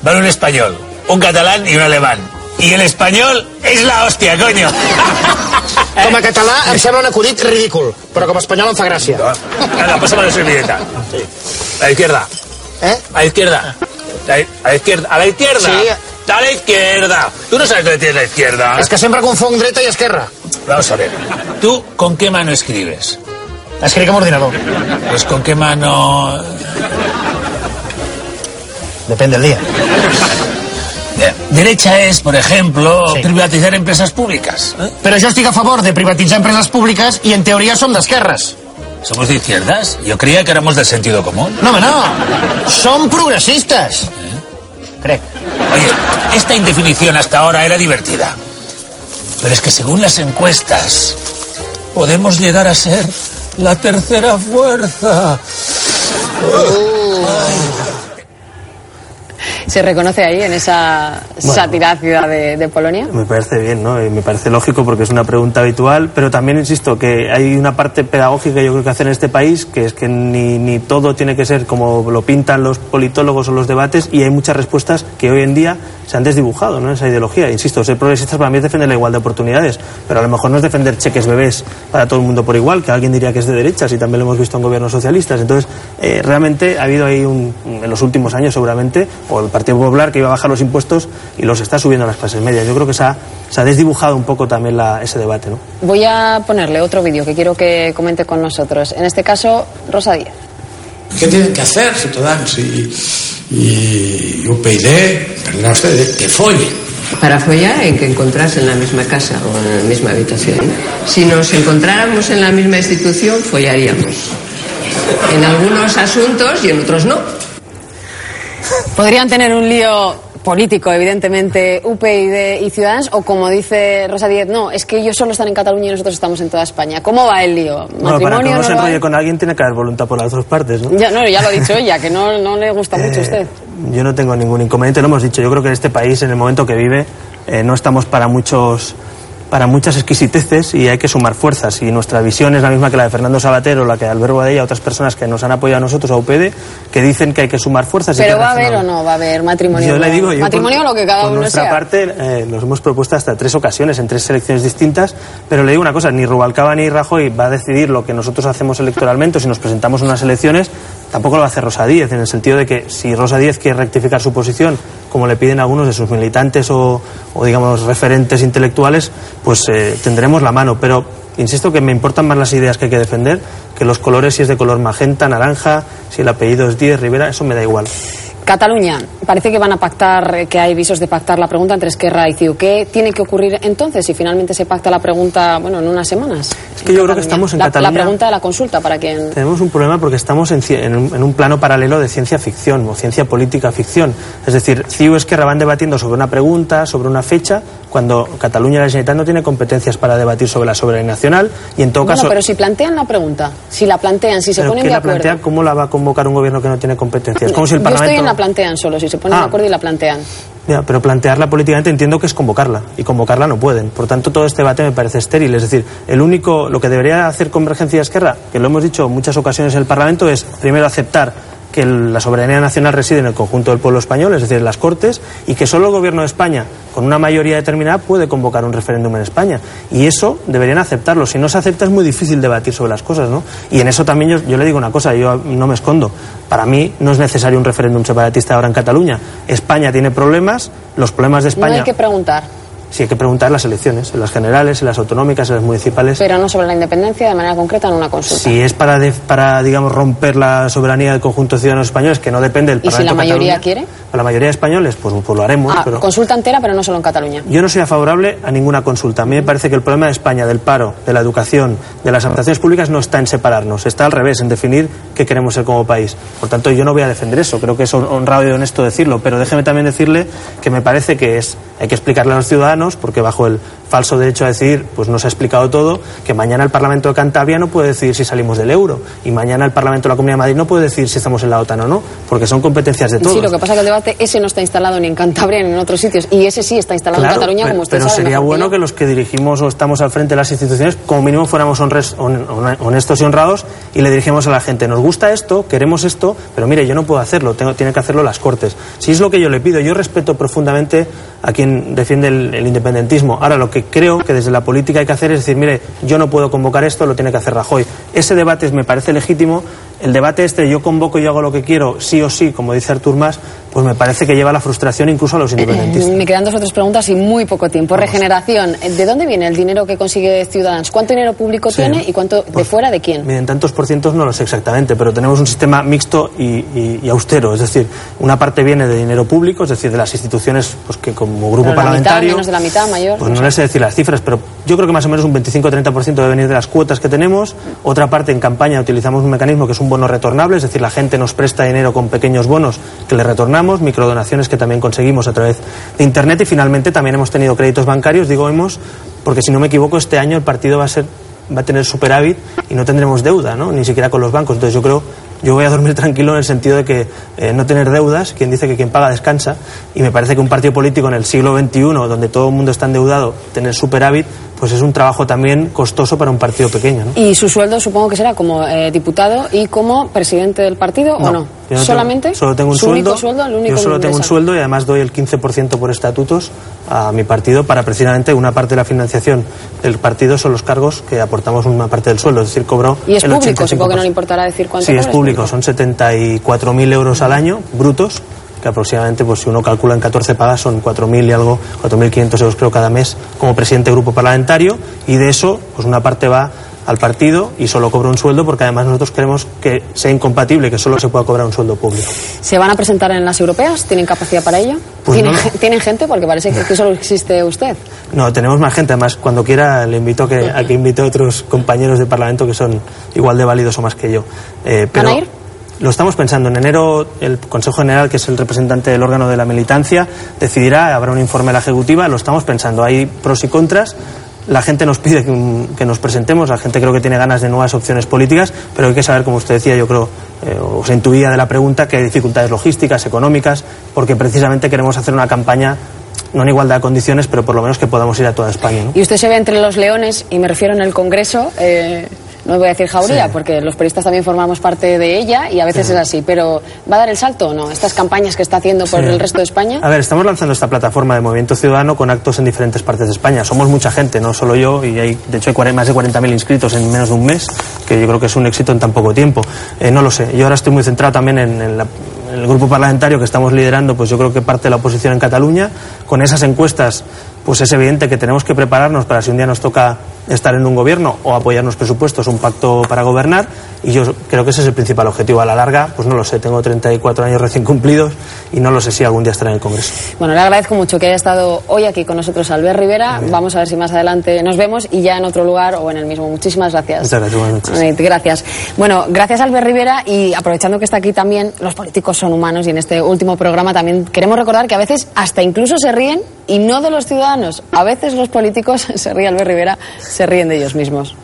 Van un español, un catalán y un alemán. Y el español es la hostia, coño. Com a català em sembla un acudit ridícul, però com a espanyol em fa gràcia. Anda, pásame la servilleta. A la izquierda. ¿Eh? A la izquierda. A la, izquierda. A la izquierda. Sí. A la izquierda. Tú no sabes dónde tienes la izquierda. És que sempre confonc dreta i esquerra. Vamos a ver. ¿Tú con qué mano escribes? Escric amb ordinador. Pues con qué mano... Depèn del dia. Eh, Derecha es, por ejemplo, privatizar empresas públicas. ¿eh? Però jo estic a favor de privatitzar empreses públiques i en teoria som d'esquerres. ¿Somos de izquierdas? Yo creía que éramos del sentido común. No, no. Som progressistes. Crec. Oye, esta indefinición hasta ahora era divertida. Pero es que según las encuestas, podemos llegar a ser la tercera fuerza. ¿Se reconoce ahí en esa sátira ciudad de, de Polonia? Me parece bien, ¿no? Y me parece lógico porque es una pregunta habitual, pero también insisto que hay una parte pedagógica yo creo que hacer en este país, que es que ni, ni todo tiene que ser como lo pintan los politólogos o los debates y hay muchas respuestas que hoy en día se han desdibujado, ¿no? Esa ideología. Insisto, ser progresistas para mí es defender la igualdad de oportunidades, pero a lo mejor no es defender cheques bebés para todo el mundo por igual, que alguien diría que es de derechas y también lo hemos visto en gobiernos socialistas. Entonces, eh, realmente ha habido ahí un, en los últimos años seguramente, o el Partido Popular que iba a bajar los impuestos y los está subiendo a las clases medias. Yo creo que se ha, se ha desdibujado un poco también la- ese debate, ¿no? Voy a ponerle otro vídeo que quiero que comente con nosotros. En este caso, Rosa Díaz. ¿Qué tienen que hacer Ciudadanos y, y UPyD, perdona ustedes, que follen? Para follar hay que encontrarse en la misma casa o en la misma habitación. Si nos encontráramos en la misma institución, follaríamos. En algunos asuntos y en otros no. Podrían tener un lío político, evidentemente, UPyD y Ciudadanos, o como dice Rosa Díez, no, es que ellos solo están en Cataluña y nosotros estamos en toda España. ¿Cómo va el lío? Bueno, para que ¿Matrimonio uno no se enrolle con alguien tiene que haber voluntad por las dos partes, ¿no? Ya, no, ya lo ha dicho ella, que no, no le gusta mucho a usted. Yo no tengo ningún inconveniente, lo hemos dicho. Yo creo que en este país, en el momento que vive, eh, no estamos para muchos para muchas exquisiteces y hay que sumar fuerzas. Y nuestra visión es la misma que la de Fernando Sabater o la que de Alberto Badella, otras personas que nos han apoyado a nosotros, a UPD, que dicen que hay que sumar fuerzas. Pero va a haber o no va a haber matrimonio. Yo le digo, yo matrimonio por- lo que cada por uno nuestra sea. parte eh, nos hemos propuesto hasta tres ocasiones en tres selecciones distintas, pero le digo una cosa, ni Rubalcaba ni Rajoy va a decidir lo que nosotros hacemos electoralmente o si nos presentamos en unas elecciones, tampoco lo hacer Rosa Díez, en el sentido de que si Rosa Díez quiere rectificar su posición, como le piden algunos de sus militantes o, o, digamos referentes intelectuales, pues eh, tendremos la mano, pero insisto que me importan más las ideas que hay que defender que los colores, si es de color magenta, naranja, si el apellido es Díez, Rivera, eso me da igual. Cataluña, parece que van a pactar, eh, que hay visos de pactar la pregunta entre Esquerra y CiU. ¿Qué tiene que ocurrir entonces si finalmente se pacta la pregunta, bueno, en unas semanas? Es que yo creo que estamos en la, Cataluña... La pregunta de la consulta para quien... Tenemos un problema porque estamos en, en un, en un plano paralelo de ciencia ficción o ciencia política ficción. Es decir, CiU y Esquerra van debatiendo sobre una pregunta, sobre una fecha, cuando Cataluña y la Generalitat no tiene competencias para debatir sobre la soberanía nacional y en todo Bueno, caso... pero si plantean la pregunta, si la plantean, si se ¿pero ponen de la acuerdo... plantea? ¿Cómo la va a convocar un gobierno que no tiene competencias? Como si el Yo Parlamento... estoy en la plantean solo, si se ponen Ah. de acuerdo y la plantean. Ya, pero plantearla políticamente entiendo que es convocarla y convocarla no pueden. Por tanto, todo este debate me parece estéril. Es decir, el único, lo que debería hacer Convergencia y Esquerra, que lo hemos dicho en muchas ocasiones en el Parlamento, es primero aceptar que la soberanía nacional reside en el conjunto del pueblo español, es decir, en las Cortes, y que solo el Gobierno de España, con una mayoría determinada, puede convocar un referéndum en España. Y eso deberían aceptarlo. Si no se acepta es muy difícil debatir sobre las cosas, ¿no? Y en eso también yo, yo le digo una cosa, yo no me escondo. Para mí no es necesario un referéndum separatista ahora en Cataluña. España tiene problemas, los problemas de No España... hay que preguntar, Sí, hay que preguntar las elecciones, en las generales, en las autonómicas, en las municipales. pero no sobre la independencia de manera concreta en una consulta. Si es para, de- para, digamos, romper la soberanía del conjunto de ciudadanos españoles, que no depende del ¿Y si Parlamento la mayoría Cataluña, quiere? a la mayoría de españoles, pues, pues lo haremos. Ah, pero... consulta entera, pero no solo en Cataluña. Yo no soy favorable a ninguna consulta. A mí me parece que el problema de España, del paro, de la educación, de las administraciones públicas, no está en separarnos, está al revés, en definir qué queremos ser como país. Por tanto, yo no voy a defender eso, creo que es hon- honrado y honesto decirlo, pero déjeme también decirle que me parece que es, hay que explicarle a los ciudadanos, porque bajo el falso derecho a decidir, pues no se ha explicado todo, que mañana el Parlamento de Cantabria no puede decidir si salimos del euro, y mañana el Parlamento de la Comunidad de Madrid no puede decidir si estamos en la OTAN o no, porque son competencias de todos. Sí, lo que pasa es que el debate ese no está instalado ni en Cantabria ni en otros sitios, y ese sí está instalado en Cataluña, pero, como usted pero sabe. sería que bueno que los que dirigimos o estamos al frente de las instituciones, como mínimo fuéramos honres- honestos y honrados y le dirigimos a la gente, nos gusta esto, queremos esto, pero mire, yo no puedo hacerlo, tengo, tiene que hacerlo las Cortes. Si es lo que yo le pido, yo respeto profundamente a quien defiende el, el independentismo. Ahora, lo que creo que desde la política hay que hacer es decir, mire, yo no puedo convocar esto, lo tiene que hacer Rajoy. Ese debate me parece legítimo. El debate este, yo convoco y hago lo que quiero, sí o sí, como dice Artur Mas, pues me parece que lleva la frustración incluso a los independentistas. Me quedan dos o tres preguntas y muy poco tiempo. Regeneración. ¿De dónde viene el dinero que consigue Ciudadanos? ¿Cuánto dinero público Sí. tiene y cuánto de fuera de quién? Miren, tantos por cientos no lo sé exactamente, pero tenemos un sistema mixto y, y- y austero. Es decir, una parte viene de dinero público, es decir, de las instituciones pues, que como grupo Pero la mitad, parlamentario. menos de la mitad, mayor. Pues no no sé. les sé decir las cifras, pero yo creo que más o menos un 25-30% debe venir de las cuotas que tenemos. Otra parte en campaña utilizamos un mecanismo que es un bono retornable, es decir, la gente nos presta dinero con pequeños bonos que le retornamos, microdonaciones que también conseguimos a través de Internet y finalmente también hemos tenido créditos bancarios, digo hemos, porque si no me equivoco este año el partido va a ser va a tener superávit y no tendremos deuda, ¿no? Ni siquiera con los bancos. Entonces yo creo, yo voy a dormir tranquilo en el sentido de que eh, no tener deudas, quien dice que quien paga descansa, y me parece que un partido político en el siglo XXI, donde todo el mundo está endeudado, tener superávit, pues es un trabajo también costoso para un partido pequeño, ¿no? Y su sueldo supongo que será como eh, diputado y como presidente del partido o no. Yo no tengo- ¿Solamente? solo tengo un ¿Su sueldo. único sueldo? El único yo solo tengo un sueldo y además doy el 15% por estatutos a mi partido para precisamente una parte de la financiación del partido son los cargos que aportamos una parte del sueldo, es decir, cobro Y es el público, 85%. supongo que no le importará decir cuánto Sí, es cobra, público, son 74.000 euros al año, brutos, que aproximadamente, pues si uno calcula en 14 pagas, son 4.000 y algo, 4.500 euros creo cada mes como presidente de grupo parlamentario, y de eso, pues una parte va al partido y solo cobro un sueldo porque además nosotros queremos que sea incompatible que solo se pueda cobrar un sueldo público. ¿Se van a presentar en las europeas? ¿Tienen capacidad para ello? Pues ¿Tienen, no. ge- ¿Tienen gente? Porque parece que, que solo existe usted. No, tenemos más gente, además cuando quiera le invito a que, a que invite a otros compañeros de Parlamento que son igual de válidos o más que yo. Eh, pero ¿Van a ir? Lo estamos pensando. En enero el Consejo General, que es el representante del órgano de la militancia, decidirá, habrá un informe de la Ejecutiva, lo estamos pensando. Hay pros y contras. La gente nos pide que, que nos presentemos, la gente creo que tiene ganas de nuevas opciones políticas, pero hay que saber, como usted decía, yo creo, eh, o se intuía de la pregunta, que hay dificultades logísticas, económicas, porque precisamente queremos hacer una campaña, no en igualdad de condiciones, pero por lo menos que podamos ir a toda España. ¿no? Y usted se ve entre los leones, y me refiero en el Congreso, eh, no voy a decir jauría, Sí. porque los periodistas también formamos parte de ella y a veces Sí. es así, pero ¿va a dar el salto o no? Estas campañas que está haciendo por Sí. el resto de España. A ver, estamos lanzando esta plataforma de Movimiento Ciudadano con actos en diferentes partes de España. Somos mucha gente, no solo yo, y hay, de hecho hay más de 40.000 inscritos en menos de un mes, que yo creo que es un éxito en tan poco tiempo. Eh, no lo sé. Yo ahora estoy muy centrado también en, en la- en el grupo parlamentario que estamos liderando, pues yo creo que parte de la oposición en Cataluña. Con esas encuestas, pues es evidente que tenemos que prepararnos para si un día nos toca estar en un gobierno o apoyar los presupuestos, un pacto para gobernar. Y yo creo que ese es el principal objetivo. A la larga, pues no lo sé, tengo 34 años recién cumplidos y no lo sé si algún día estaré en el Congreso. Bueno, le agradezco mucho que haya estado hoy aquí con nosotros Albert Rivera. Vamos a ver si más adelante nos vemos y ya en otro lugar o en el mismo. Muchísimas gracias. Muchas gracias, buenas noches. Gracias. Bueno, gracias Albert Rivera y aprovechando que está aquí también, los políticos son humanos y en este último programa también queremos recordar que a veces hasta incluso se ríen y no de los ciudadanos. A veces los políticos, se ríe Albert Rivera, se ríen de ellos mismos.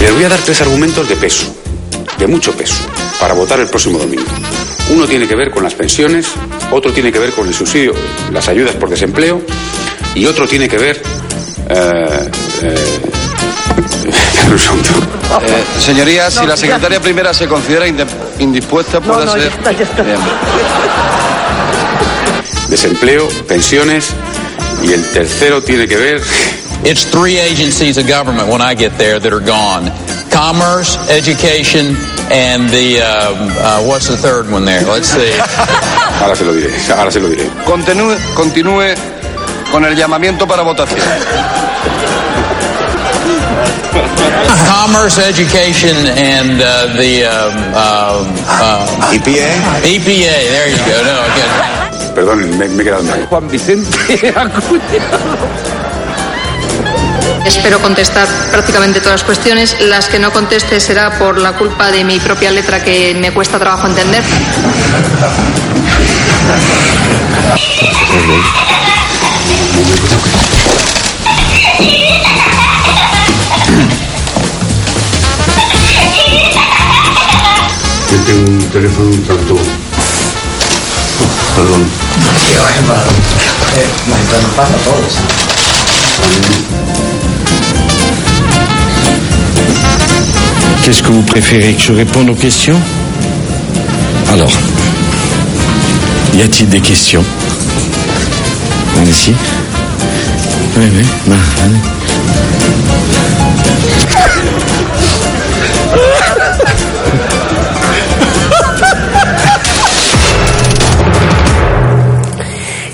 Les voy a dar tres argumentos de peso, de mucho peso, para votar el próximo domingo. Uno tiene que ver con las pensiones, otro tiene que ver con el subsidio, las ayudas por desempleo, y otro tiene que ver. eh, eh. Eh, señorías, si la secretaria primera se considera indispuesta, puede ser. Desempleo, pensiones, y el tercero tiene que ver. It's three agencies of government when I get there that are gone. Commerce, education, and the, um, uh, what's the third one there? Let's see. Ahora se lo diré, ahora se lo diré. Continúe, continúe con el llamamiento para votación. Commerce, education, and uh, the um, um, um, EPA. EPA. There you go. No, okay. Perdón, me, me he quedado mal. Juan Vicente Espero contestar prácticamente todas las cuestiones. Las que no conteste será por la culpa de mi propia letra que me cuesta trabajo entender. Yo tengo un teléfono un tanto. Qu'est-ce que vous préférez que je réponde aux questions? Alors, y a-t-il des questions? Allez-y. Oui, oui, bah.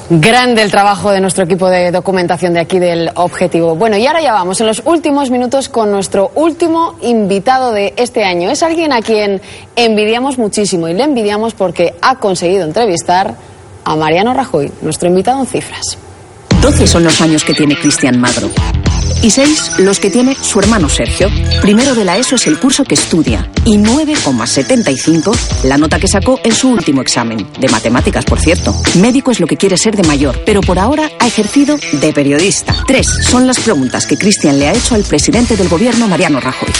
Grande el trabajo de nuestro equipo de documentación de aquí del Objetivo. Bueno, y ahora ya vamos en los últimos minutos con nuestro último invitado de este año. Es alguien a quien envidiamos muchísimo y le envidiamos porque ha conseguido entrevistar a Mariano Rajoy, nuestro invitado en cifras. 12 son los años que tiene Cristian Magro. Y 6 los que tiene su hermano Sergio. Primero de la ESO es el curso que estudia. Y 9,75 la nota que sacó en su último examen. De matemáticas, por cierto. Médico es lo que quiere ser de mayor, pero por ahora ha ejercido de periodista. Tres son las preguntas que Cristian le ha hecho al presidente del gobierno, Mariano Rajoy.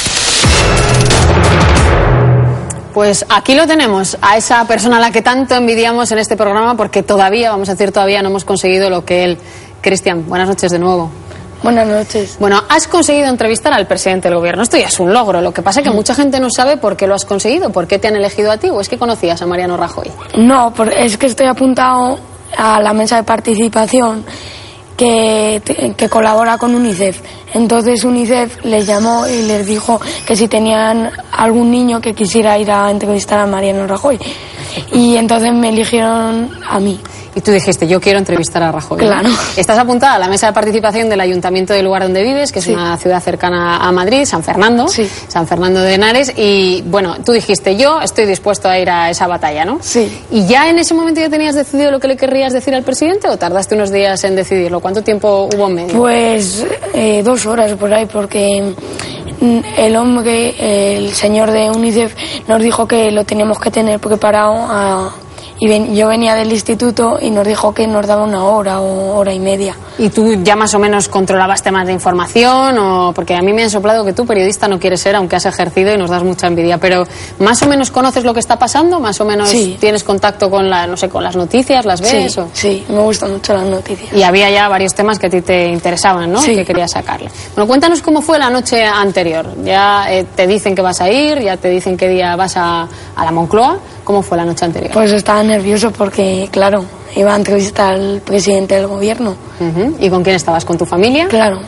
Pues aquí lo tenemos, a esa persona a la que tanto envidiamos en este programa, porque todavía, vamos a decir todavía, no hemos conseguido lo que él. Cristian, buenas noches de nuevo. Buenas noches. Bueno, has conseguido entrevistar al presidente del gobierno. Esto ya es un logro. Lo que pasa es que mucha gente no sabe por qué lo has conseguido, por qué te han elegido a ti, o es que conocías a Mariano Rajoy. No, es que estoy apuntado a la mesa de participación que, que colabora con UNICEF. Entonces UNICEF les llamó y les dijo que si tenían algún niño que quisiera ir a entrevistar a Mariano Rajoy. Y entonces me eligieron a mí. Y tú dijiste, yo quiero entrevistar a Rajoy. ¿no? Claro. Estás apuntada a la mesa de participación del ayuntamiento del lugar donde vives, que es una ciudad cercana a Madrid, San Fernando. San Fernando de Henares. Y bueno, tú dijiste, yo estoy dispuesto a ir a esa batalla, ¿no? Sí. ¿Y ya en ese momento ya tenías decidido lo que le querrías decir al presidente o tardaste unos días en decidirlo? ¿Cuánto tiempo hubo en medio? Pues eh, dos horas por ahí, porque mm, el hombre, el señor de UNICEF, nos dijo que lo teníamos que tener preparado. a- y ven- yo venía del instituto y nos dijo que nos daba una hora o hora y media. ¿Y tú ya más o menos controlabas temas de información? o Porque a mí me han soplado que tú periodista no quieres ser, aunque has ejercido y nos das mucha envidia. Pero ¿más o menos conoces lo que está pasando? ¿Más o menos Sí. tienes contacto con, la, no sé, con las noticias? ¿Las ves? Sí, o- sí, me gustan mucho las noticias. Y había ya varios temas que a ti te interesaban, ¿no? Sí. Que querías sacarle. Bueno, cuéntanos cómo fue la noche anterior. Ya eh, te dicen que vas a ir, ya te dicen qué día vas a, a la Moncloa. ¿Cómo fue la noche anterior? Pues estaba nervioso porque, claro, iba a entrevistar al presidente del gobierno. ¿Y con quién estabas? ¿Con tu familia? Claro.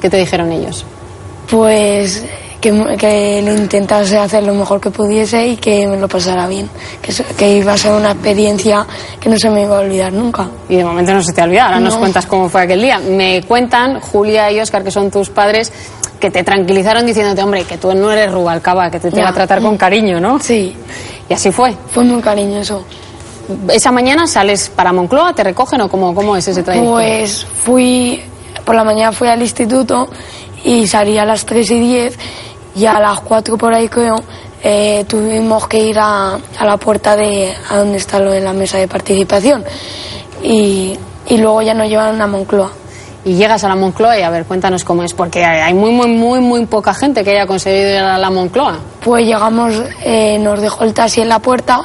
¿Qué te dijeron ellos? Pues que, que lo intentase hacer lo mejor que pudiese y que me lo pasara bien. Que, que iba a ser una experiencia que no se me iba a olvidar nunca. Y de momento no se te olvida, ahora nos No. cuentas cómo fue aquel día. Me cuentan, Julia y Oscar, que son tus padres, que te tranquilizaron diciéndote, hombre, que tú no eres Rubalcaba, que te, te va a tratar con cariño, ¿no? Sí. Y así fue. Fue muy cariñoso. ¿Esa mañana sales para Moncloa, te recogen o cómo, cómo es ese trayecto? Pues fui, por la mañana fui al instituto y salí a las 3 y 10 y a las 4 por ahí creo eh, tuvimos que ir a, a la puerta de a donde está lo de la mesa de participación y, y luego ya nos llevaron a Moncloa. Y llegas a la Moncloa y a ver, cuéntanos cómo es, porque hay muy, muy, muy, muy poca gente que haya conseguido ir a la Moncloa. Pues llegamos, eh, nos dejó el taxi en la puerta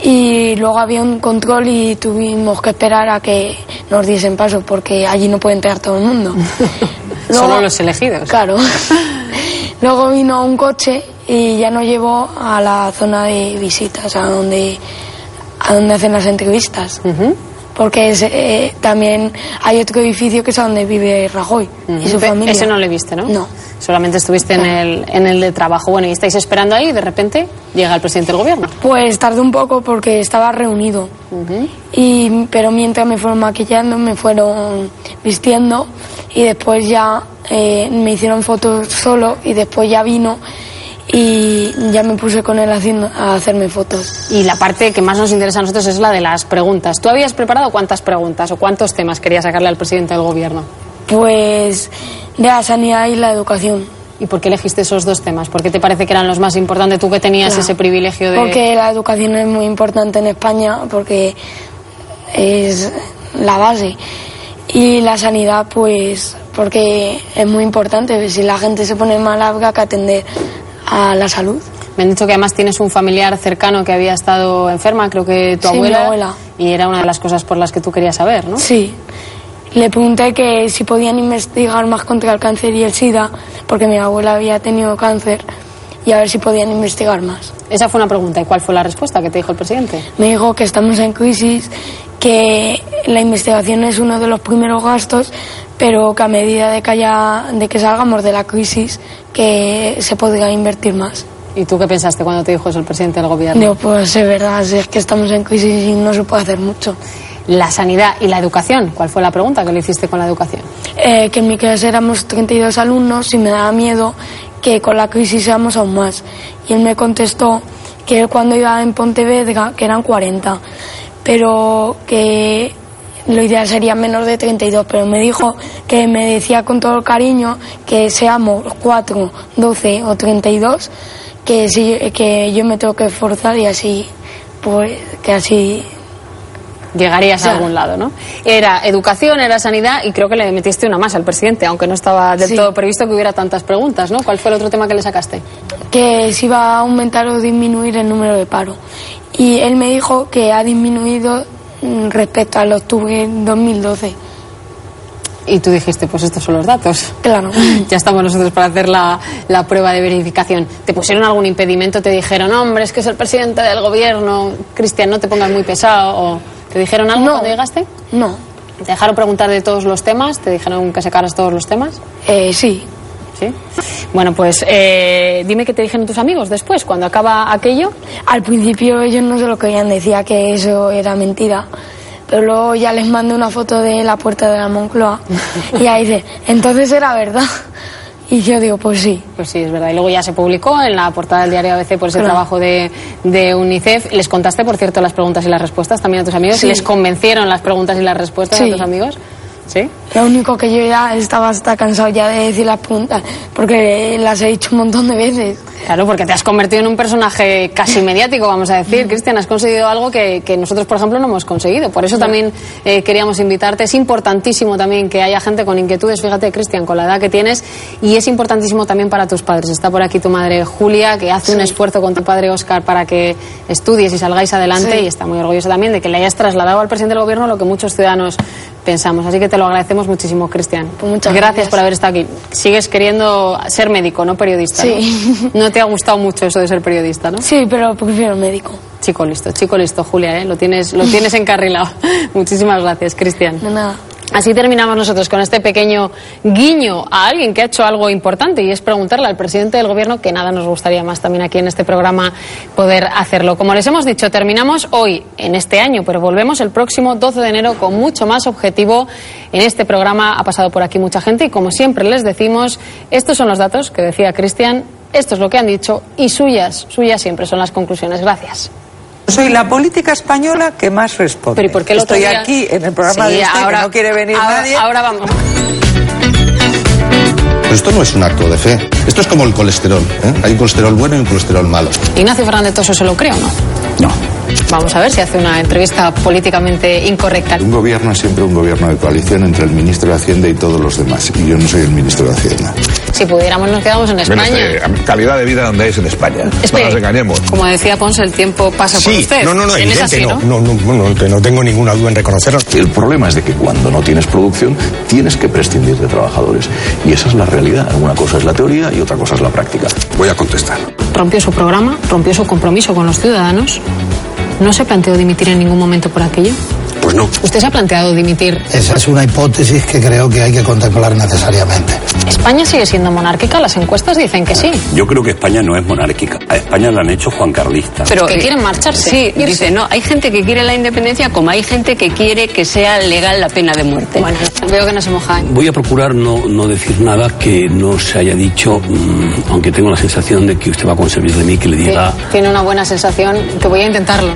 y luego había un control y tuvimos que esperar a que nos diesen paso porque allí no puede entrar todo el mundo. Solo los elegidos. Claro. Luego vino un coche y ya nos llevó a la zona de visitas, a donde, a donde hacen las entrevistas. Porque es, eh, también hay otro edificio que es donde vive Rajoy y su familia. Ese no le viste, ¿no? No. Solamente estuviste en el, en el de trabajo. Bueno, y estáis esperando ahí y de repente llega el presidente del gobierno. Pues tardé un poco porque estaba reunido. y, pero mientras me fueron maquillando, me fueron vistiendo y después ya eh, me hicieron fotos solo y después ya vino y ya me puse con él haciendo, a hacerme fotos. Y la parte que más nos interesa a nosotros es la de las preguntas. ¿Tú habías preparado cuántas preguntas o cuántos temas querías sacarle al presidente del gobierno? Pues de la sanidad y la educación. ¿Y por qué elegiste esos dos temas? ¿Por qué te parece que eran los más importantes? Tú que tenías Claro. ese privilegio de... Porque la educación es muy importante en España, porque es la base. Y la sanidad, pues, porque es muy importante. Si la gente se pone mal, habrá que atender a la salud. Me han dicho que además tienes un familiar cercano que había estado enferma, creo que tu Sí, mi abuela. abuela. Y era una de las cosas por las que tú querías saber, ¿no? Sí. Le pregunté que si podían investigar más contra el cáncer y el SIDA, porque mi abuela había tenido cáncer, y a ver si podían investigar más. Esa fue una pregunta. ¿Y cuál fue la respuesta que te dijo el presidente? Me dijo que estamos en crisis, que la investigación es uno de los primeros gastos, pero que a medida de que, haya, de que salgamos de la crisis, que se podría invertir más. ¿Y tú qué pensaste cuando te dijo eso el presidente del gobierno? No, pues es verdad, es que estamos en crisis y no se puede hacer mucho. La sanidad y la educación. ¿Cuál fue la pregunta que le hiciste con la educación? Eh, que en mi clase éramos 32 alumnos y me daba miedo que con la crisis seamos aún más. Y él me contestó que él cuando iba en Pontevedra, que eran 40, pero que lo ideal sería menos de 32, pero me dijo que me decía con todo el cariño que seamos 4, 12 o 32, que, sí, que yo me tengo que esforzar y así, pues, que así Llegarías a algún lado, ¿no? Era educación, era sanidad y creo que le metiste una más al presidente, aunque no estaba del Sí. todo previsto que hubiera tantas preguntas, ¿no? ¿Cuál fue el otro tema que le sacaste? que si iba a aumentar o disminuir el número de paro. Y él me dijo que ha disminuido mm, respecto al octubre de 2012. Y tú dijiste, pues estos son los datos. Claro. ya estamos nosotros para hacer la, la prueba de verificación. ¿Te pusieron algún impedimento? ¿Te dijeron, hombre, es que es el presidente del gobierno, Cristian, no te pongas muy pesado? ¿O te dijeron algo cuando llegaste? No. ¿Te dejaron preguntar de todos los temas? ¿Te dijeron que sacaras todos los temas? Eh, sí. ¿Sí? Bueno, pues eh, dime qué te dijeron tus amigos después, cuando acaba aquello. Al principio ellos no se lo creían, decía que eso era mentira. Pero luego ya les mandé una foto de la puerta de la Moncloa y ahí dice, entonces era verdad. Y yo digo, pues sí. Pues sí, es verdad. Y luego ya se publicó en la portada del diario ABC por ese Claro. trabajo de, de UNICEF. ¿Les contaste, por cierto, las preguntas y las respuestas también a tus amigos? Sí. ¿Les convencieron las preguntas y las respuestas Sí. a tus amigos? ¿Sí? Lo único que yo ya estaba hasta cansado ya de decir las preguntas, porque las he dicho un montón de veces. Claro, porque te has convertido en un personaje casi mediático, vamos a decir. Mm. Cristian, has conseguido algo que, que nosotros, por ejemplo, no hemos conseguido. Por eso No. también eh, queríamos invitarte. Es importantísimo también que haya gente con inquietudes. Fíjate, Cristian, con la edad que tienes. Y es importantísimo también para tus padres. Está por aquí tu madre Julia, que hace un esfuerzo con tu padre Oscar para que estudies y salgáis adelante. Sí. Y está muy orgullosa también de que le hayas trasladado al presidente del gobierno lo que muchos ciudadanos pensamos. Así que te lo agradecemos muchísimo, Cristian. Pues muchas gracias, gracias. por haber estado aquí. Sigues queriendo ser médico, no periodista. ¿no? Sí. ¿no? te ha gustado mucho eso de ser periodista, ¿no? Sí, pero prefiero médico. Chico listo, chico listo, Julia, ¿eh? lo tienes, lo tienes encarrilado. Muchísimas gracias, Cristian. De nada. Así terminamos nosotros con este pequeño guiño a alguien que ha hecho algo importante y es preguntarle al presidente del gobierno que nada nos gustaría más también aquí en este programa poder hacerlo. Como les hemos dicho, terminamos hoy en este año, pero volvemos el próximo 12 de enero con mucho más objetivo. En este programa ha pasado por aquí mucha gente y como siempre les decimos, estos son los datos que decía Cristian, esto es lo que han dicho y suyas, suyas siempre son las conclusiones. Gracias. Soy la política española que más responde. Pero ¿y por qué el otro Estoy día- aquí en el programa Sí, de este ahora- que no quiere venir ahora- nadie. Ahora vamos. Pero esto no es un acto de fe. Esto es como el colesterol. ¿eh? Hay un colesterol bueno y un colesterol malo. Ignacio Fernández Toso se lo cree o no? No. Vamos a ver si hace una entrevista políticamente incorrecta. Un gobierno es siempre un gobierno de coalición entre el ministro de Hacienda y todos los demás. Y yo no soy el ministro de Hacienda. Si pudiéramos nos quedamos en España. Calidad de vida donde es en España. Espere. No nos engañemos. Como decía Ponce, el tiempo pasa por Sí, usted. no, no, no, evidente, así, no, ¿no? no, no, no tengo ninguna duda en reconocerlo. El problema es de que cuando no tienes producción tienes que prescindir de trabajadores. Y esa es la realidad. Una cosa es la teoría y otra cosa es la práctica. Voy a contestar. Rompió su programa, rompió su compromiso con los ciudadanos. ¿No se planteó dimitir en ningún momento por aquello? Pues no. ¿Usted se ha planteado dimitir? Esa es una hipótesis que creo que hay que contemplar necesariamente. ¿España sigue siendo monárquica? Las encuestas dicen que sí. Yo creo que España no es monárquica. A España la han hecho Juan Carlista. Pero, que eh, quieren marcharse. Sí, irse. dice, no, hay gente que quiere la independencia como hay gente que quiere que sea legal la pena de muerte. Bueno, veo que no se moja. Voy a procurar no, no decir nada que no se haya dicho, mm, aunque tengo la sensación de que usted va a conseguir de mí que le diga Tiene una buena sensación que voy a intentarlo.